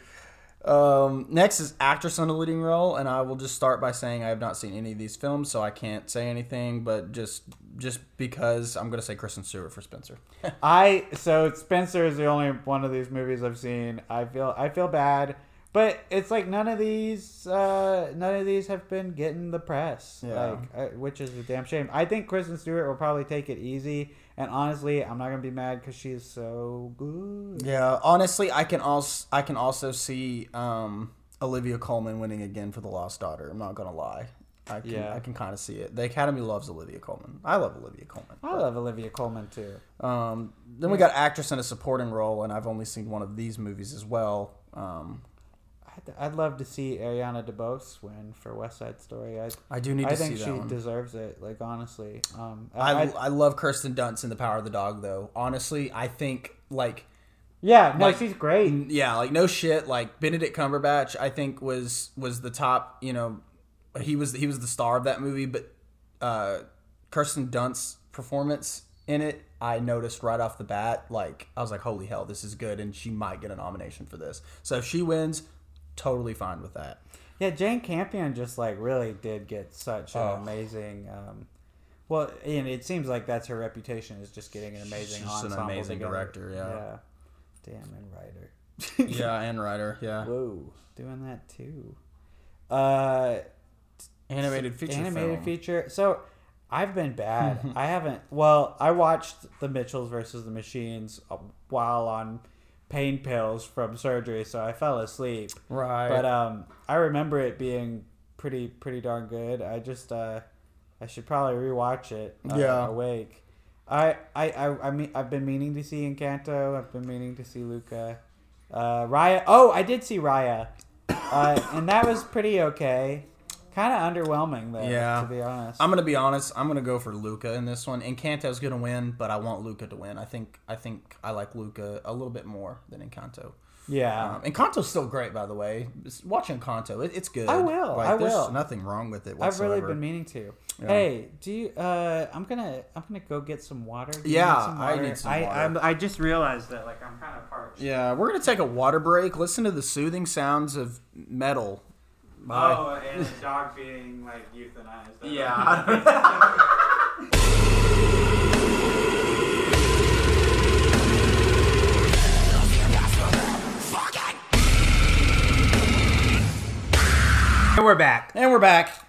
Speaker 2: Um, next is actress in a leading role, and I will just start by saying I have not seen any of these films, so I can't say anything. But just just because I'm gonna say Kristen Stewart for Spencer. *laughs*
Speaker 1: I so Spencer is the only one of these movies I've seen. I feel I feel bad, but it's like none of these uh, none of these have been getting the press,
Speaker 2: Yeah.
Speaker 1: like uh, which is a damn shame. I think Kristen Stewart will probably take it easy, and honestly, I'm not gonna be mad because she's so good.
Speaker 2: Yeah, honestly, I can also I can also see um, Olivia Colman winning again for The Lost Daughter. I'm not gonna lie. I can,
Speaker 1: Yeah.
Speaker 2: I can kind of see it. The Academy loves Olivia Colman. I love Olivia Colman.
Speaker 1: I love Olivia Colman too.
Speaker 2: Um, then we got actress in a supporting role, and I've only seen one of these movies as well. Um,
Speaker 1: I'd, I'd love to see Ariana DeBose win for West Side Story. I
Speaker 2: I do need
Speaker 1: I
Speaker 2: to
Speaker 1: think she
Speaker 2: one.
Speaker 1: deserves it. Like honestly, um,
Speaker 2: I,
Speaker 1: I,
Speaker 2: I, love Kirsten Dunst in The Power of the Dog, though. Honestly, I think like
Speaker 1: yeah, no,
Speaker 2: like-
Speaker 1: she's great.
Speaker 2: yeah, like no shit. Like Benedict Cumberbatch, I think was was the top. You know, he was he was the star of that movie, but uh, Kirsten Dunst's performance in it, I noticed right off the bat. Like I was like, holy hell, this is good, and she might get a nomination for this. So if she wins, totally fine with that.
Speaker 1: Yeah, Jane Campion just like really did get such an
Speaker 2: Oh.
Speaker 1: amazing. Um, well, and it seems like that's her reputation is just getting an amazing
Speaker 2: She's just an amazing
Speaker 1: together.
Speaker 2: director, yeah.
Speaker 1: Damn, and writer. *laughs*
Speaker 2: yeah, and writer, yeah,
Speaker 1: Whoa, doing that too. Uh,
Speaker 2: animated feature
Speaker 1: animated
Speaker 2: film.
Speaker 1: feature. So I've been bad. *laughs* I haven't. Well, I watched The Mitchells versus the Machines uh, while on pain pills from surgery, so I fell asleep.
Speaker 2: right?
Speaker 1: But um, I remember it being pretty pretty darn good. I just uh, I should probably rewatch it. Uh,
Speaker 2: Yeah.
Speaker 1: awake. I, I I I mean I've been meaning to see Encanto. I've been meaning to see Luca. Uh, Raya. Oh, I did see Raya, uh, and that was pretty okay. Kind of underwhelming though.
Speaker 2: Yeah.
Speaker 1: to be honest.
Speaker 2: I'm gonna be honest. I'm gonna go for Luca in this one. Encanto's gonna win, but I want Luca to win. I think I think I like Luca a little bit more than Encanto.
Speaker 1: yeah.
Speaker 2: Um, Encanto's still great, by the way. Watch Encanto. It, it's good.
Speaker 1: I will,
Speaker 2: Like,
Speaker 1: I
Speaker 2: there's
Speaker 1: will.
Speaker 2: nothing wrong with it.
Speaker 1: I've really been meaning to.
Speaker 2: Yeah.
Speaker 1: Hey, do you? Uh, I'm gonna I'm gonna go get some water. Do
Speaker 2: Yeah,
Speaker 1: need some
Speaker 2: I need some
Speaker 1: I,
Speaker 2: water.
Speaker 1: I'm, I just realized that like I'm kind of parched.
Speaker 2: Yeah, we're gonna take a water break. Listen to the soothing sounds of metal. Bye.
Speaker 1: Oh, and the dog being like euthanized.
Speaker 2: Yeah. *laughs*
Speaker 1: And we're back.
Speaker 2: and we're back.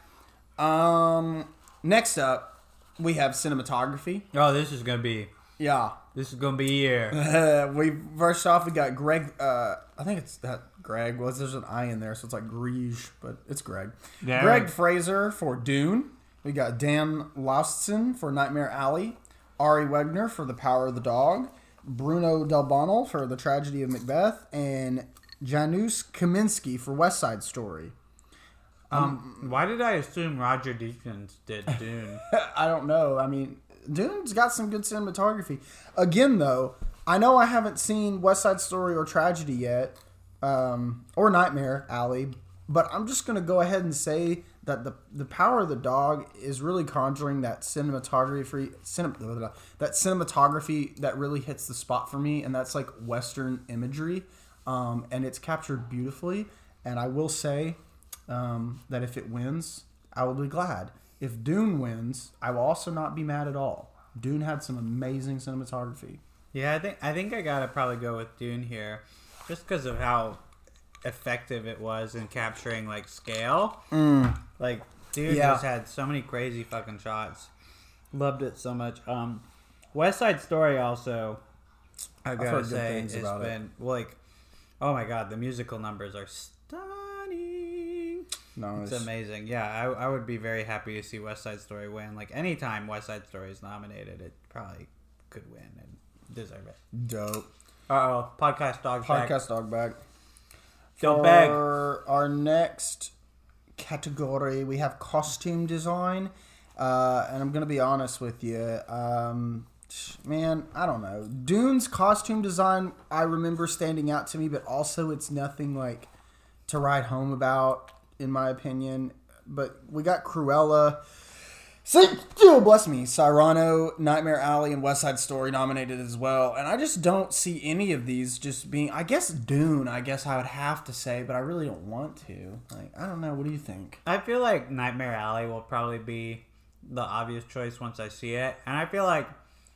Speaker 2: Um, next up, we have cinematography.
Speaker 1: Oh, this is gonna be
Speaker 2: Yeah.
Speaker 1: this is gonna be here. *laughs*
Speaker 2: Uh, we first off we got Greg. Uh, I think it's that Greg. Was there's an I in there, so it's like Grege, but it's Greg.
Speaker 1: Yeah.
Speaker 2: Greig Fraser for Dune. We got Dan Laustsen for Nightmare Alley. Ari Wegner for The Power of the Dog. Bruno Delbonnel for The Tragedy of Macbeth, and Janusz Kaminski for West Side Story.
Speaker 1: Um, why did I assume Roger Deakins did Dune? *laughs*
Speaker 2: I don't know. I mean, Dune's got some good cinematography. Again, though, I know I haven't seen West Side Story or Tragedy yet, um, or Nightmare Alley, but I'm just gonna go ahead and say that the the Power of the Dog is really conjuring that cinematography, cinem, blah, blah, blah, that cinematography that really hits the spot for me, and that's like Western imagery, um, and it's captured beautifully. And I will say um, that if it wins, I will be glad. If Dune wins, I will also not be mad at all. Dune had some amazing cinematography.
Speaker 1: yeah, I think I think I gotta probably go with Dune here, just because of how effective it was in capturing like scale. Like dude
Speaker 2: Yeah.
Speaker 1: just had so many crazy fucking shots. Loved it so much. Um, West Side Story also. I gotta say,
Speaker 2: things
Speaker 1: it's
Speaker 2: about it.
Speaker 1: been well, like, oh my god, the musical numbers are stunning.
Speaker 2: No,
Speaker 1: It's amazing. Yeah, I, I would be very happy to see West Side Story win. Like anytime West Side Story is nominated, it probably could win and deserve it.
Speaker 2: dope.
Speaker 1: Uh oh, podcast dog.
Speaker 2: Podcast dog bag.
Speaker 1: Don't
Speaker 2: For
Speaker 1: beg.
Speaker 2: our next category, we have costume design. Uh, and I'm going to be honest with you. Um, man, I don't know. Dune's costume design, I remember standing out to me, but also it's nothing like to write home about, in my opinion. But we got Cruella. See, oh, bless me, Cyrano, Nightmare Alley, and West Side Story nominated as well. And I just don't see any of these just being. I guess Dune. I guess I would have to say, but I really don't want to. Like, I don't know. What do you think?
Speaker 1: I feel like Nightmare Alley will probably be the obvious choice once I see it, and I feel like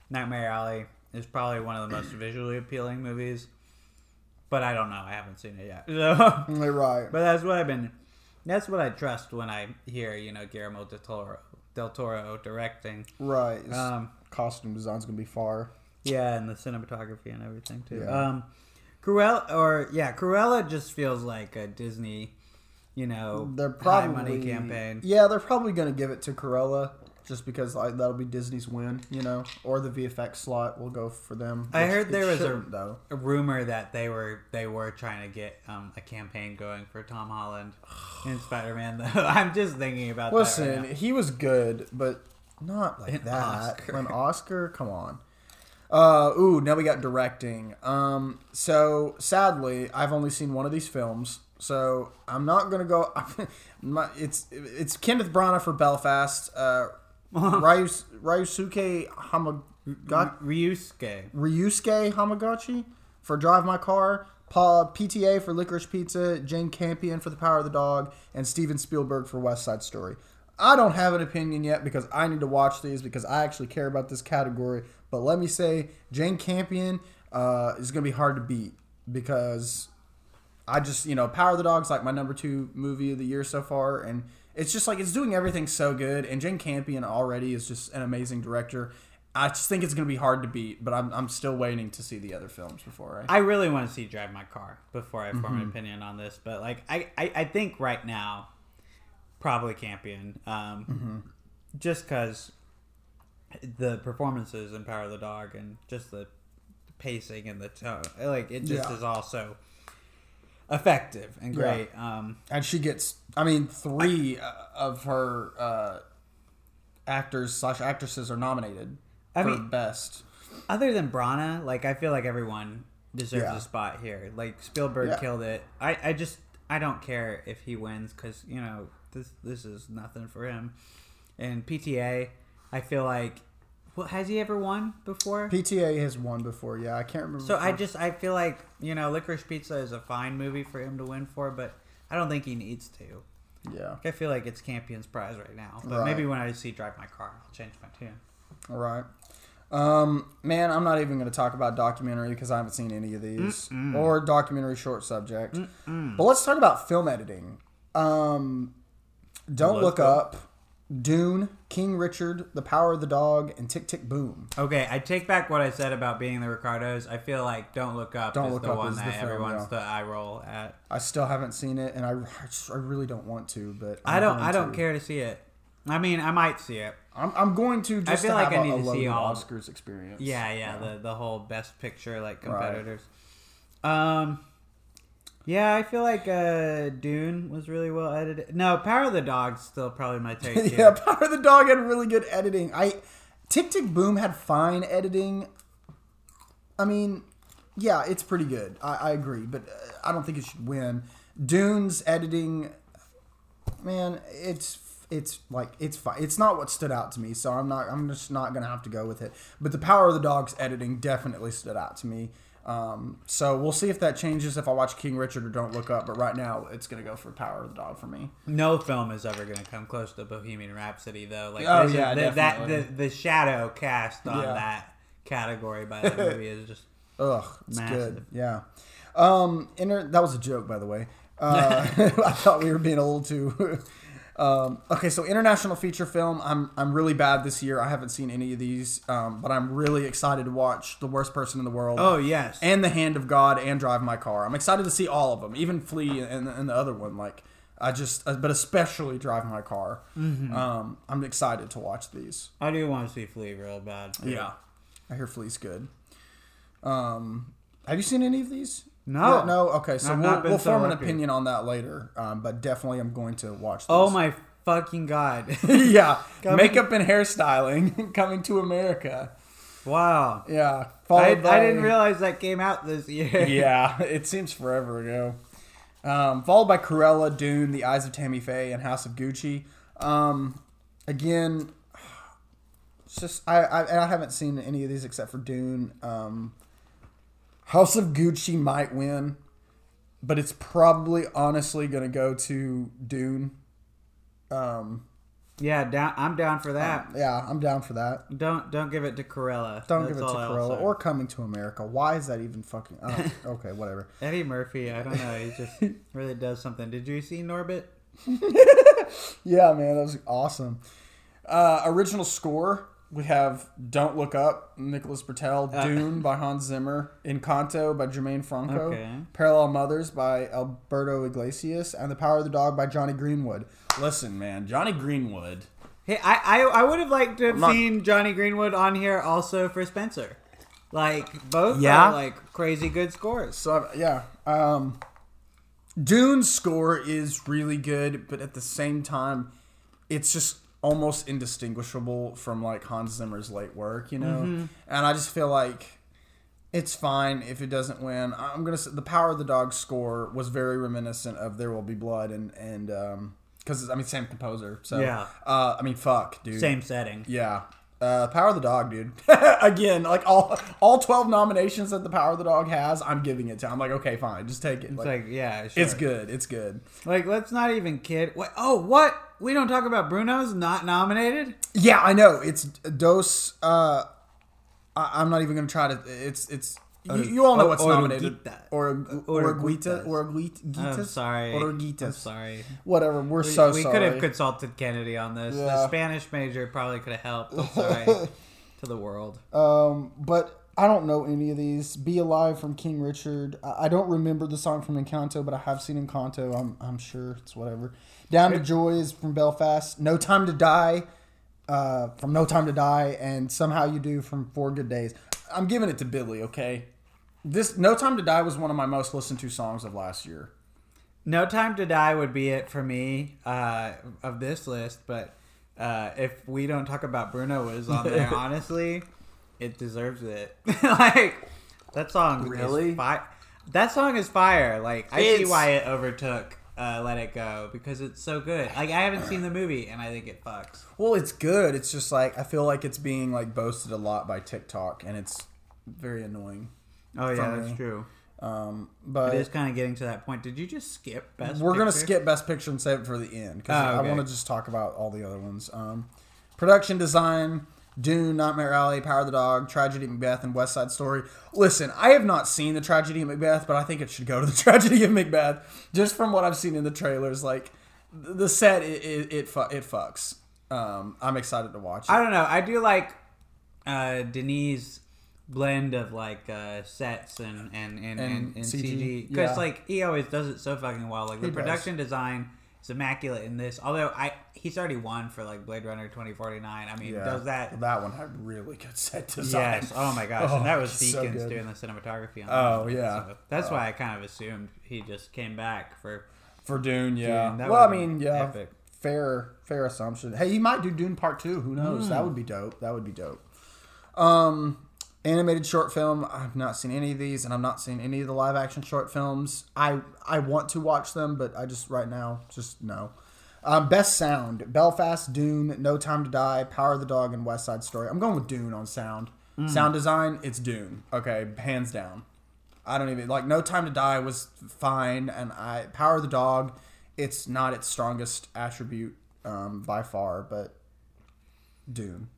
Speaker 1: Nightmare Alley is probably one of the most *clears throat* visually appealing movies. But I don't know. I haven't seen it yet. So, *laughs*
Speaker 2: You're right.
Speaker 1: but that's what I've been. That's what I trust when I hear you know Guillermo del Toro, del Toro directing.
Speaker 2: Right.
Speaker 1: Um,
Speaker 2: costume design's gonna be far.
Speaker 1: Yeah, and the cinematography and everything too.
Speaker 2: Yeah.
Speaker 1: Um, Cruella, or yeah, Cruella just feels like a Disney, you know,
Speaker 2: They're
Speaker 1: high
Speaker 2: probably
Speaker 1: money campaign.
Speaker 2: Yeah, they're probably gonna give it to Cruella just because like, that'll be Disney's win, you know, or the VFX slot will go for them.
Speaker 1: I heard there was a-
Speaker 2: though.
Speaker 1: A rumor that they were they were trying to get um, a campaign going for Tom Holland *sighs* in Spider Man. Though *laughs* I'm just thinking about
Speaker 2: Listen,
Speaker 1: that. Right
Speaker 2: he was good, but not like
Speaker 1: An
Speaker 2: that.
Speaker 1: Oscar.
Speaker 2: An Oscar, come on. Uh, ooh, now we got directing. Um, so sadly, I've only seen one of these films, so I'm not gonna go. *laughs* my, it's it's Kenneth Branagh for Belfast. Uh, Ryus, Ryusuke
Speaker 1: now. Ryusuke.
Speaker 2: Ryusuke Hamaguchi for Drive My Car, Paul PTA for Licorice Pizza, Jane Campion for The Power of the Dog, and Steven Spielberg for West Side Story. I don't have an opinion yet because I need to watch these because I actually care about this category. But let me say, Jane Campion uh, is going to be hard to beat because I just, you know, Power of the Dog's like my number two movie of the year so far, and it's just like it's doing everything so good. And Jane Campion already is just an amazing director. I just think it's going to be hard to beat, but I'm, I'm still waiting to see the other films before I.
Speaker 1: I really want to see Drive My Car before I form
Speaker 2: Mm-hmm.
Speaker 1: an opinion on this, but like I, I, I think right now, probably Campion, um,
Speaker 2: Mm-hmm.
Speaker 1: just because the performances in Power of the Dog and just the pacing and the tone, like it just
Speaker 2: Yeah.
Speaker 1: is all so effective and
Speaker 2: Yeah.
Speaker 1: great. Um,
Speaker 2: And she gets, I mean, three uh of her uh, actors slash actresses are nominated
Speaker 1: I
Speaker 2: for
Speaker 1: mean-
Speaker 2: best.
Speaker 1: other than Branagh, like I feel like everyone deserves
Speaker 2: Yeah.
Speaker 1: a spot here. Like Spielberg
Speaker 2: Yeah.
Speaker 1: killed it. I, I just I don't care if he wins because you know this this is nothing for him. And PTA, I feel like, well, has he ever won before?
Speaker 2: PTA has won before, yeah. I can't remember.
Speaker 1: So I just I feel like you know Licorice Pizza is a fine movie for him to win for, but I don't think he needs to.
Speaker 2: yeah.
Speaker 1: I feel like it's Campion's prize right now. But
Speaker 2: Right.
Speaker 1: maybe when I see Drive My Car, I'll change my tune.
Speaker 2: All right. Um, man, I'm not even going to talk about documentary because I haven't seen any of these or documentary short subject. But let's talk about film editing. Um, Don't Look
Speaker 1: go.
Speaker 2: Up, Dune, King Richard, The Power of the Dog, and Tick Tick Boom.
Speaker 1: Okay, I take back what I said about being the Ricardos. I feel like Don't Look Up
Speaker 2: Don't
Speaker 1: is
Speaker 2: Look
Speaker 1: the
Speaker 2: Up
Speaker 1: one
Speaker 2: is the
Speaker 1: that
Speaker 2: film,
Speaker 1: everyone's
Speaker 2: yeah.
Speaker 1: the eye roll at.
Speaker 2: I still haven't seen it, and I, I, really don't want to. But
Speaker 1: I
Speaker 2: I'm
Speaker 1: don't. I don't
Speaker 2: to.
Speaker 1: care to see it. I mean, I might see it.
Speaker 2: I'm, I'm going to just
Speaker 1: feel
Speaker 2: to
Speaker 1: like I
Speaker 2: a-
Speaker 1: need
Speaker 2: a
Speaker 1: to see all-
Speaker 2: Oscars experience.
Speaker 1: Yeah, yeah. The the whole best picture like
Speaker 2: Right.
Speaker 1: competitors. Um. Yeah, I feel like uh, Dune was really well edited. No, Power of the Dog's still probably my take. *laughs*
Speaker 2: yeah. Power of the Dog had really good editing. I Tick Tick Boom had fine editing. I mean, yeah, it's pretty good. I, I agree, but uh, I don't think it should win. Dune's editing, man, it's it's like it's fine. It's not what stood out to me, so I'm not. I'm just not gonna have to go with it. But the Power of the Dog's editing definitely stood out to me. Um, so we'll see if that changes if I watch King Richard or Don't Look Up. But right now, it's gonna go for Power of the Dog for me.
Speaker 1: No film is ever going to come close to Bohemian Rhapsody, though. Like,
Speaker 2: Oh,
Speaker 1: is-
Speaker 2: yeah,
Speaker 1: the, that the, the shadow cast on
Speaker 2: Yeah.
Speaker 1: that category by that *laughs* movie is just
Speaker 2: Ugh, it's
Speaker 1: Massive.
Speaker 2: good. Yeah. Um, inter- that was a joke, by the way. Uh, *laughs* I thought we were being a little too. *laughs* Um, okay, so international feature film. I'm I'm really bad this year. I haven't seen any of these, um, but I'm really excited to watch The Worst Person in the World.
Speaker 1: Oh yes.
Speaker 2: and The Hand of God and Drive My Car. I'm excited to see all of them, even Flea and, and the other one. Like I just, uh, but especially Drive My Car. Um, I'm excited to watch these.
Speaker 1: I do want to see Flea real bad.
Speaker 2: Yeah, I hear Flea's good. Um, have you seen any of these?
Speaker 1: No.
Speaker 2: No. Okay, so
Speaker 1: I've
Speaker 2: we'll, we'll
Speaker 1: so
Speaker 2: form an opinion on that later. Um, but definitely, I'm going to watch. These.
Speaker 1: Oh my fucking god. *laughs*
Speaker 2: yeah,
Speaker 1: Coming-
Speaker 2: makeup and hairstyling *laughs* coming to America.
Speaker 1: wow.
Speaker 2: Yeah,
Speaker 1: I,
Speaker 2: by-
Speaker 1: I didn't realize that came out this year. *laughs*
Speaker 2: yeah, it seems forever ago. Um, followed by Cruella, Dune, The Eyes of Tammy Faye, and House of Gucci. Um, again, *sighs* it's just I, I and I haven't seen any of these except for Dune. Um, House of Gucci might win, but it's probably honestly going to go to Dune. Um,
Speaker 1: Yeah, down. I'm down for that.
Speaker 2: yeah, I'm down for that.
Speaker 1: Don't don't give it to Cruella.
Speaker 2: Don't
Speaker 1: That's
Speaker 2: give it to
Speaker 1: all I'll
Speaker 2: Cruella
Speaker 1: say.
Speaker 2: or Coming to America. Why is that even fucking? Oh, *laughs* okay, whatever.
Speaker 1: Eddie Murphy. I don't know. He just *laughs* really does something. Did you see Norbit? *laughs*
Speaker 2: Yeah, man, that was awesome. Uh, original score we have "Don't Look Up" Nicholas Britell,
Speaker 1: Uh.
Speaker 2: "Dune" by Hans Zimmer, "Encanto" by Germaine Franco,
Speaker 1: Okay.
Speaker 2: "Parallel Mothers" by Alberto Iglesias, and "The Power of the Dog" by Jonny Greenwood. Listen, man, Jonny Greenwood.
Speaker 1: Hey, I I, I would have liked to have
Speaker 2: not-
Speaker 1: seen Jonny Greenwood on here also for Spencer. Like both
Speaker 2: Yeah.
Speaker 1: are like crazy good scores.
Speaker 2: So yeah, um, Dune's score is really good, but at the same time, it's just almost indistinguishable from like Hans Zimmer's late work, you know.
Speaker 1: Mm-hmm.
Speaker 2: And I just feel like it's fine if it doesn't win. I'm gonna say the Power of the Dog score was very reminiscent of There Will Be Blood and and um because I mean same composer, so
Speaker 1: Yeah.
Speaker 2: Uh, I mean fuck, dude.
Speaker 1: Same setting.
Speaker 2: Yeah. Uh, Power of the Dog, dude. *laughs* Again, like all all twelve nominations that the Power of the Dog has, I'm giving it to. I'm like, okay, fine, just take it.
Speaker 1: It's
Speaker 2: Like,
Speaker 1: like yeah, sure.
Speaker 2: it's good. It's good.
Speaker 1: Like let's not even kid. What? Oh, what? We don't talk about Bruno's not nominated.
Speaker 2: Yeah, I know. It's Dos. Uh, I, I'm not even gonna try to. It's it's. You, you all know what's
Speaker 1: Or-
Speaker 2: nominated.
Speaker 1: Oruguita.
Speaker 2: Or Orguita.
Speaker 1: Oruguitas.
Speaker 2: Orguitas.
Speaker 1: I'm sorry.
Speaker 2: Orguitas.
Speaker 1: I'm sorry.
Speaker 2: Whatever. We're
Speaker 1: We,
Speaker 2: so
Speaker 1: we
Speaker 2: sorry.
Speaker 1: could have consulted Kennedy on this.
Speaker 2: Yeah.
Speaker 1: The Spanish major probably could have helped. I'm *laughs* sorry to the world.
Speaker 2: Um, but I don't know any of these. Be Alive from King Richard. I, I don't remember the song from Encanto, but I have seen Encanto. I'm, I'm sure it's whatever. Down to Joy is from Belfast. No Time to Die uh, from No Time to Die. And Somehow You Do from Four Good Days. I'm giving it to Billie, okay? This No Time to Die was one of my most listened to songs of last year.
Speaker 1: No Time to Die would be it for me uh, of this list, but uh, if we don't talk about Bruno was on there, *laughs* honestly, it deserves it. *laughs* like that song,
Speaker 2: Really?
Speaker 1: Is fi- that song is fire. Like I see why it overtook uh, Let It Go because it's so good. Like I haven't seen the movie and I think it fucks.
Speaker 2: Well, it's good. It's just like I feel like it's being like boasted a lot by TikTok, and it's very annoying.
Speaker 1: Oh yeah, that's
Speaker 2: me.
Speaker 1: true.
Speaker 2: Um, but
Speaker 1: It is kind of getting to that point. Did you just skip best?
Speaker 2: We're gonna
Speaker 1: Picture?
Speaker 2: skip Best Picture and save it for the end because
Speaker 1: Oh,
Speaker 2: I want to just talk about all the other ones. Um, production design, Dune, Nightmare Alley, Power of the Dog, Tragedy of Macbeth, and West Side Story. Listen, I have not seen the Tragedy of Macbeth, but I think it should go to the *laughs* Tragedy of Macbeth just from what I've seen in the trailers. Like th- the set, it it it, fu- it fucks. Um, I'm excited to watch it.
Speaker 1: I don't know. I do like uh, Denis' blend of like uh, sets and and and, and,
Speaker 2: And CG,
Speaker 1: because
Speaker 2: yeah.
Speaker 1: like he always does it so fucking well. Like the
Speaker 2: He does.
Speaker 1: production design is immaculate in this. Although I he's already won for like Blade Runner 2049. I mean,
Speaker 2: Yeah.
Speaker 1: does that?
Speaker 2: That one had really good set design.
Speaker 1: Yes. Oh my gosh.
Speaker 2: Oh,
Speaker 1: and that was
Speaker 2: so
Speaker 1: doing the cinematography on.
Speaker 2: Oh,
Speaker 1: that.
Speaker 2: yeah.
Speaker 1: So that's why I kind of assumed he just came back for.
Speaker 2: For Dune, yeah.
Speaker 1: Dune, that
Speaker 2: well, I mean, yeah.
Speaker 1: epic.
Speaker 2: Fair, fair assumption. Hey, he might do Dune Part Two. Who knows?
Speaker 1: Hmm.
Speaker 2: That would be dope. That would be dope. Um, animated short film. I've not seen any of these, and I'm not seeing any of the live action short films. I I want to watch them, but I just right now just no. Um, best sound: Belfast, Dune, No Time to Die, Power of the Dog, and West Side Story. I'm going with Dune on sound.
Speaker 1: Hmm.
Speaker 2: Sound design, it's Dune. Okay, hands down. I don't even like No Time to Die was fine, and I Power of the Dog. It's not its strongest attribute um, by far, but Dune.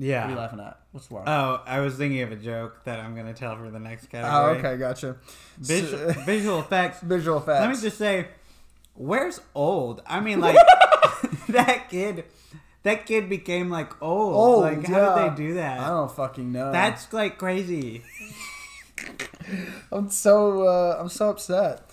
Speaker 2: What are you laughing at? What's wrong?
Speaker 1: Oh, I was thinking of a joke that I'm gonna tell for the next category.
Speaker 2: oh, okay, gotcha.
Speaker 1: Visual, *laughs* visual effects.
Speaker 2: Visual effects.
Speaker 1: Let me just say, where's old? I mean, like, *laughs* *laughs* that kid, that kid became like old.
Speaker 2: Oh,
Speaker 1: like how
Speaker 2: yeah.
Speaker 1: did they do that?
Speaker 2: I don't fucking know.
Speaker 1: That's like crazy.
Speaker 2: I'm so uh, I'm so upset.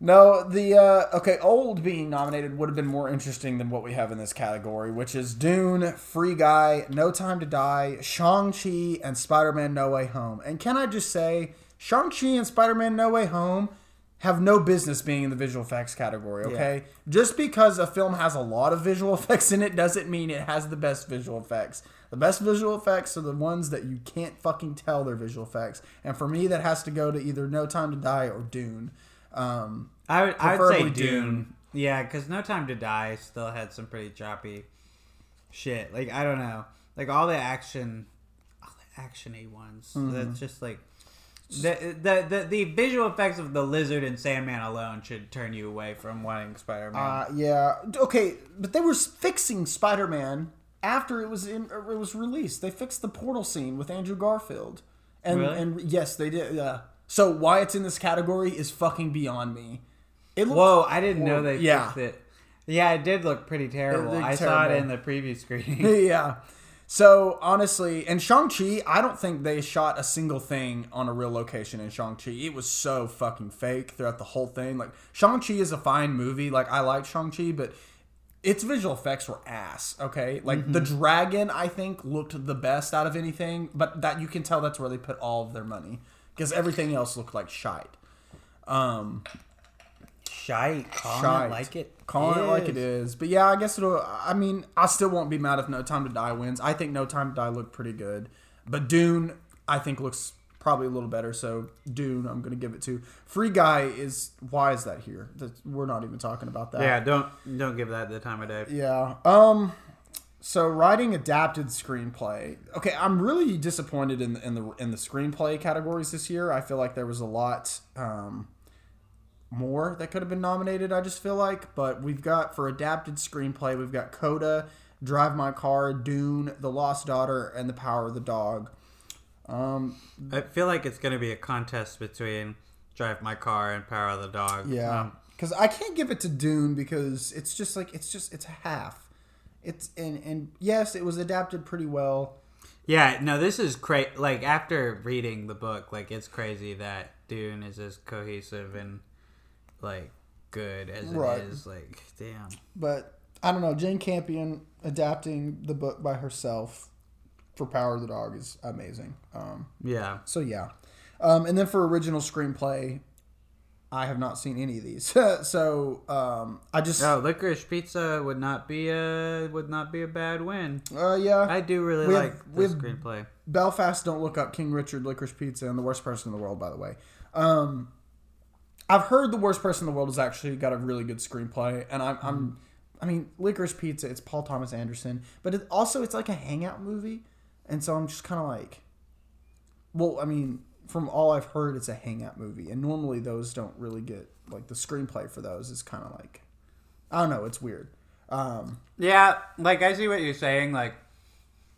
Speaker 2: No, the uh, okay, old being nominated would have been more interesting than what we have in this category, which is Dune, Free Guy, No Time to Die, Shang Chi, and Spider Man No Way Home. And can I just say, Shang Chi and Spider Man No Way Home have no business being in the visual effects category. Okay, just because a film has a lot of visual *laughs* effects in it doesn't mean it has the best visual effects. The best visual effects are the ones that you can't fucking tell they're visual effects. And for me, that has to go to either No Time to Die or Dune. Um,
Speaker 1: I would, I would say Dune.
Speaker 2: Dune.
Speaker 1: Yeah, because No Time to Die still had some pretty choppy shit. Like I don't know, like all the action, all the actiony ones.
Speaker 2: Mm-hmm.
Speaker 1: That's just like the, the the the visual effects of the lizard and Sandman alone should turn you away from wanting Spider Man.
Speaker 2: uh, yeah, okay, but they were fixing Spider Man after it was in, it was released. They fixed the portal scene with Andrew Garfield, and
Speaker 1: Really?
Speaker 2: and yes, they did. Yeah. So why it's in this category is fucking beyond me. It looked
Speaker 1: Whoa, I didn't know they
Speaker 2: Yeah.
Speaker 1: fixed it. Yeah, it did look pretty terrible.
Speaker 2: looked
Speaker 1: I saw it in the preview screening. *laughs*
Speaker 2: yeah. So honestly, and Shang Chi, I don't think they shot a single thing on a real location in Shang Chi. It was so fucking fake throughout the whole thing. Like Shang Chi is a fine movie. Like I like Shang Chi, but its visual effects were ass. Okay, like the mm-hmm. dragon, I think looked the best out of anything, but that you can tell that's where they put all of their money because everything else looked like shite. Um,
Speaker 1: Shite, calling
Speaker 2: Shite.
Speaker 1: it like it,
Speaker 2: calling it like it is. But yeah, I guess it'll. I mean, I still won't be mad if No Time to Die wins. I think No Time to Die looked pretty good, but Dune, I think looks probably a little better. So Dune, I'm gonna give it to. Free Guy is why is that here? That we're not even talking about that.
Speaker 1: Yeah, don't don't give that the time of day.
Speaker 2: Yeah. Um. So writing adapted screenplay. Okay, I'm really disappointed in the, in the in the screenplay categories this year. I feel like there was a lot um, more that could have been nominated. I just feel like, but we've got for adapted screenplay, we've got Coda, Drive My Car, Dune, The Lost Daughter, and The Power of the Dog. Um.
Speaker 1: I feel like it's gonna be a contest between Drive My Car and Power of the Dog.
Speaker 2: Yeah.
Speaker 1: Um,
Speaker 2: Because I can't give it to Dune because it's just like it's just it's half. It's and and yes, it was adapted pretty well.
Speaker 1: yeah. No, this is crazy. Like after reading the book, like it's crazy that Dune is as cohesive and like good as
Speaker 2: Right.
Speaker 1: it is. Like, damn.
Speaker 2: but I don't know. Jane Campion adapting the book by herself for Power of the Dog is amazing. Um,
Speaker 1: Yeah.
Speaker 2: so yeah, um, and then for original screenplay, I have not seen any of these. *laughs* so um, I just
Speaker 1: No, Licorice Pizza would not be a would not be a bad win.
Speaker 2: uh, yeah.
Speaker 1: I do really like the screenplay.
Speaker 2: Belfast, don't look up King Richard, Licorice Pizza, and the worst person in the world. By the way, um, I've heard the worst person in the world has actually got a really good screenplay, and I'm, I'm I mean, Licorice Pizza. It's Paul Thomas Anderson, but it also it's like a hangout movie, and so I'm just kind of like, well, I mean, from all I've heard, it's a hangout movie, and normally those don't really get like the screenplay for those is kind of like, I don't know, it's weird. Um,
Speaker 1: Yeah, like I see what you're saying. Like,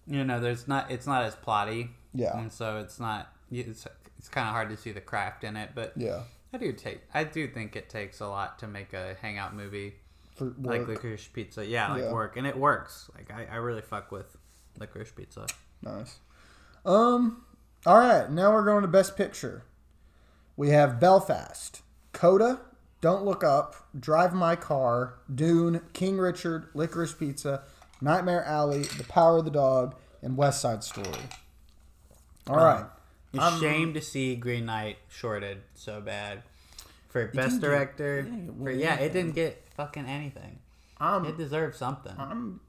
Speaker 1: you know, there's not it's not as plotty.
Speaker 2: Yeah.
Speaker 1: and so it's not it's it's kind of hard to see the craft in it. But
Speaker 2: yeah,
Speaker 1: I do take I do think it takes a lot to make a hangout movie like. Licorice Pizza. Yeah, like
Speaker 2: Yeah.
Speaker 1: work, and it works. Like I, I really fuck with Licorice Pizza.
Speaker 2: Nice. Um. All right. Now we're going to Best Picture. We have Belfast, Coda, Don't Look Up, Drive My Car, Dune, King Richard, Licorice Pizza, Nightmare Alley, The Power of the Dog, and West Side Story. All right.
Speaker 1: It's shame to see Green Knight shorted so bad for best
Speaker 2: get-
Speaker 1: director.
Speaker 2: it
Speaker 1: for, yeah, it didn't get fucking anything. Um, It
Speaker 2: Um.
Speaker 1: deserved something.
Speaker 2: I'm.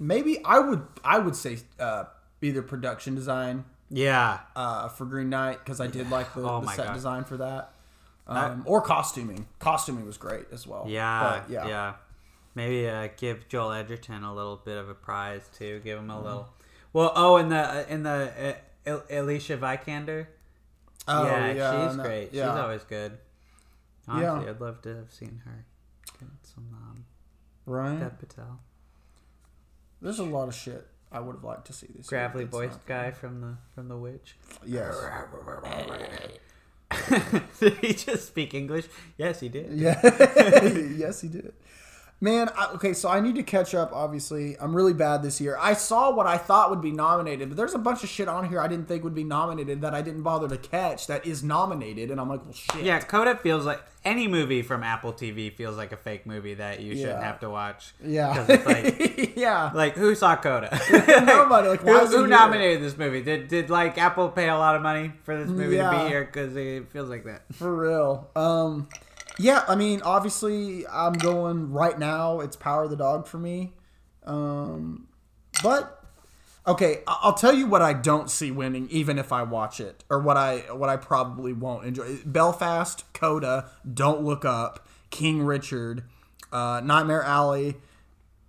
Speaker 2: Maybe I would. I would say uh, either production design
Speaker 1: yeah,
Speaker 2: uh, for Green Knight because I did like the, *sighs*
Speaker 1: Oh
Speaker 2: the set
Speaker 1: God.
Speaker 2: design for that. Um, or costuming. Costuming was great as well.
Speaker 1: Yeah,
Speaker 2: But,
Speaker 1: yeah, Maybe uh, give Joel Edgerton a little bit of a prize too. Give him a
Speaker 2: Mm-hmm.
Speaker 1: little. Well, oh, in the in the uh, Alicia Vikander.
Speaker 2: Oh,
Speaker 1: yeah,
Speaker 2: yeah,
Speaker 1: she's
Speaker 2: no-
Speaker 1: great.
Speaker 2: yeah.
Speaker 1: She's always good.
Speaker 2: Yeah.
Speaker 1: Honestly, I'd love to have seen her get some um,
Speaker 2: Right.
Speaker 1: Dev Patel,
Speaker 2: There's a lot of shit I would have liked to see this.
Speaker 1: gravelly voiced guy from the from the Witch.
Speaker 2: Yes. *laughs*
Speaker 1: did he just speak English? Yes, he did.
Speaker 2: Yeah. *laughs* yes, he did. Man, I, okay, so I need to catch up. Obviously, I'm really bad this year. I saw what I thought would be nominated, but there's a bunch of shit on here I didn't think would be nominated that I didn't bother to catch that is nominated, and I'm like, well, shit.
Speaker 1: Yeah, Coda feels like any movie from Apple TV feels like a fake movie that you shouldn't
Speaker 2: Yeah.
Speaker 1: have to watch.
Speaker 2: yeah,
Speaker 1: it's like, *laughs*
Speaker 2: yeah.
Speaker 1: like who saw Coda? *laughs*
Speaker 2: Nobody. Like, *laughs*
Speaker 1: who, who nominated this movie? Did did like Apple pay a lot of money for this movie to be here? Because it feels like that.
Speaker 2: For real. Um, yeah, I mean, obviously, I'm going right now. It's Power of the Dog for me. Um, but okay, I'll tell you what I don't see winning, even if I watch it, or what I what I probably won't enjoy. Belfast, Coda, Don't Look Up, King Richard, uh, Nightmare Alley.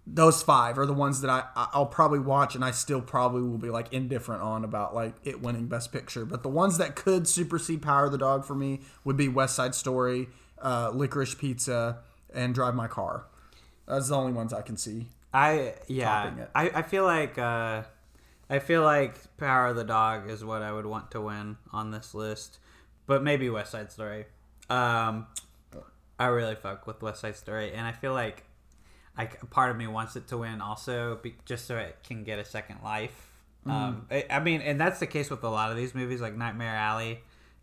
Speaker 2: Those five are the ones that I I'll probably watch, and I still probably will be like indifferent on about like it winning Best Picture. But the ones that could supersede Power of the Dog for me would be West Side Story, uh, Licorice Pizza, and Drive My Car. That's the only ones I can see.
Speaker 1: I yeah. I, I feel like uh, I feel like Power of the Dog is what I would want to win on this list, but maybe West Side Story. Um, I really fuck with West Side Story, and I feel like I part of me wants it to win also, be, just so it can get a second life.
Speaker 2: Mm.
Speaker 1: Um, I, I mean, and that's the case with a lot of these movies, like Nightmare Alley,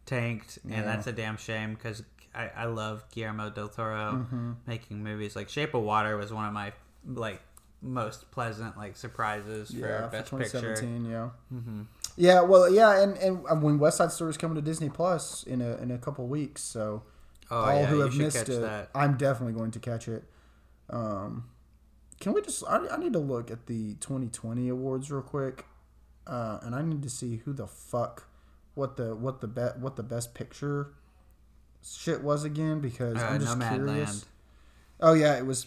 Speaker 1: tanked,
Speaker 2: Yeah.
Speaker 1: and that's a damn shame because I, I love Guillermo del Toro
Speaker 2: Mm-hmm.
Speaker 1: making movies. Like Shape of Water was one of my like most pleasant like surprises for
Speaker 2: yeah,
Speaker 1: Best
Speaker 2: for
Speaker 1: Picture.
Speaker 2: 2017. Yeah. Yeah, well, yeah, and and uh, when West Side Story is coming to Disney Plus in a in a couple weeks, so
Speaker 1: Oh
Speaker 2: all
Speaker 1: yeah,
Speaker 2: who have missed it,
Speaker 1: that.
Speaker 2: I'm definitely going to catch it. Um, can we just? I, I need to look at the 2020 awards real quick, uh, and I need to see who the fuck, what the what the bet what the best picture shit was again because
Speaker 1: Uh,
Speaker 2: I'm just
Speaker 1: Nomadland.
Speaker 2: curious. Oh yeah, it was.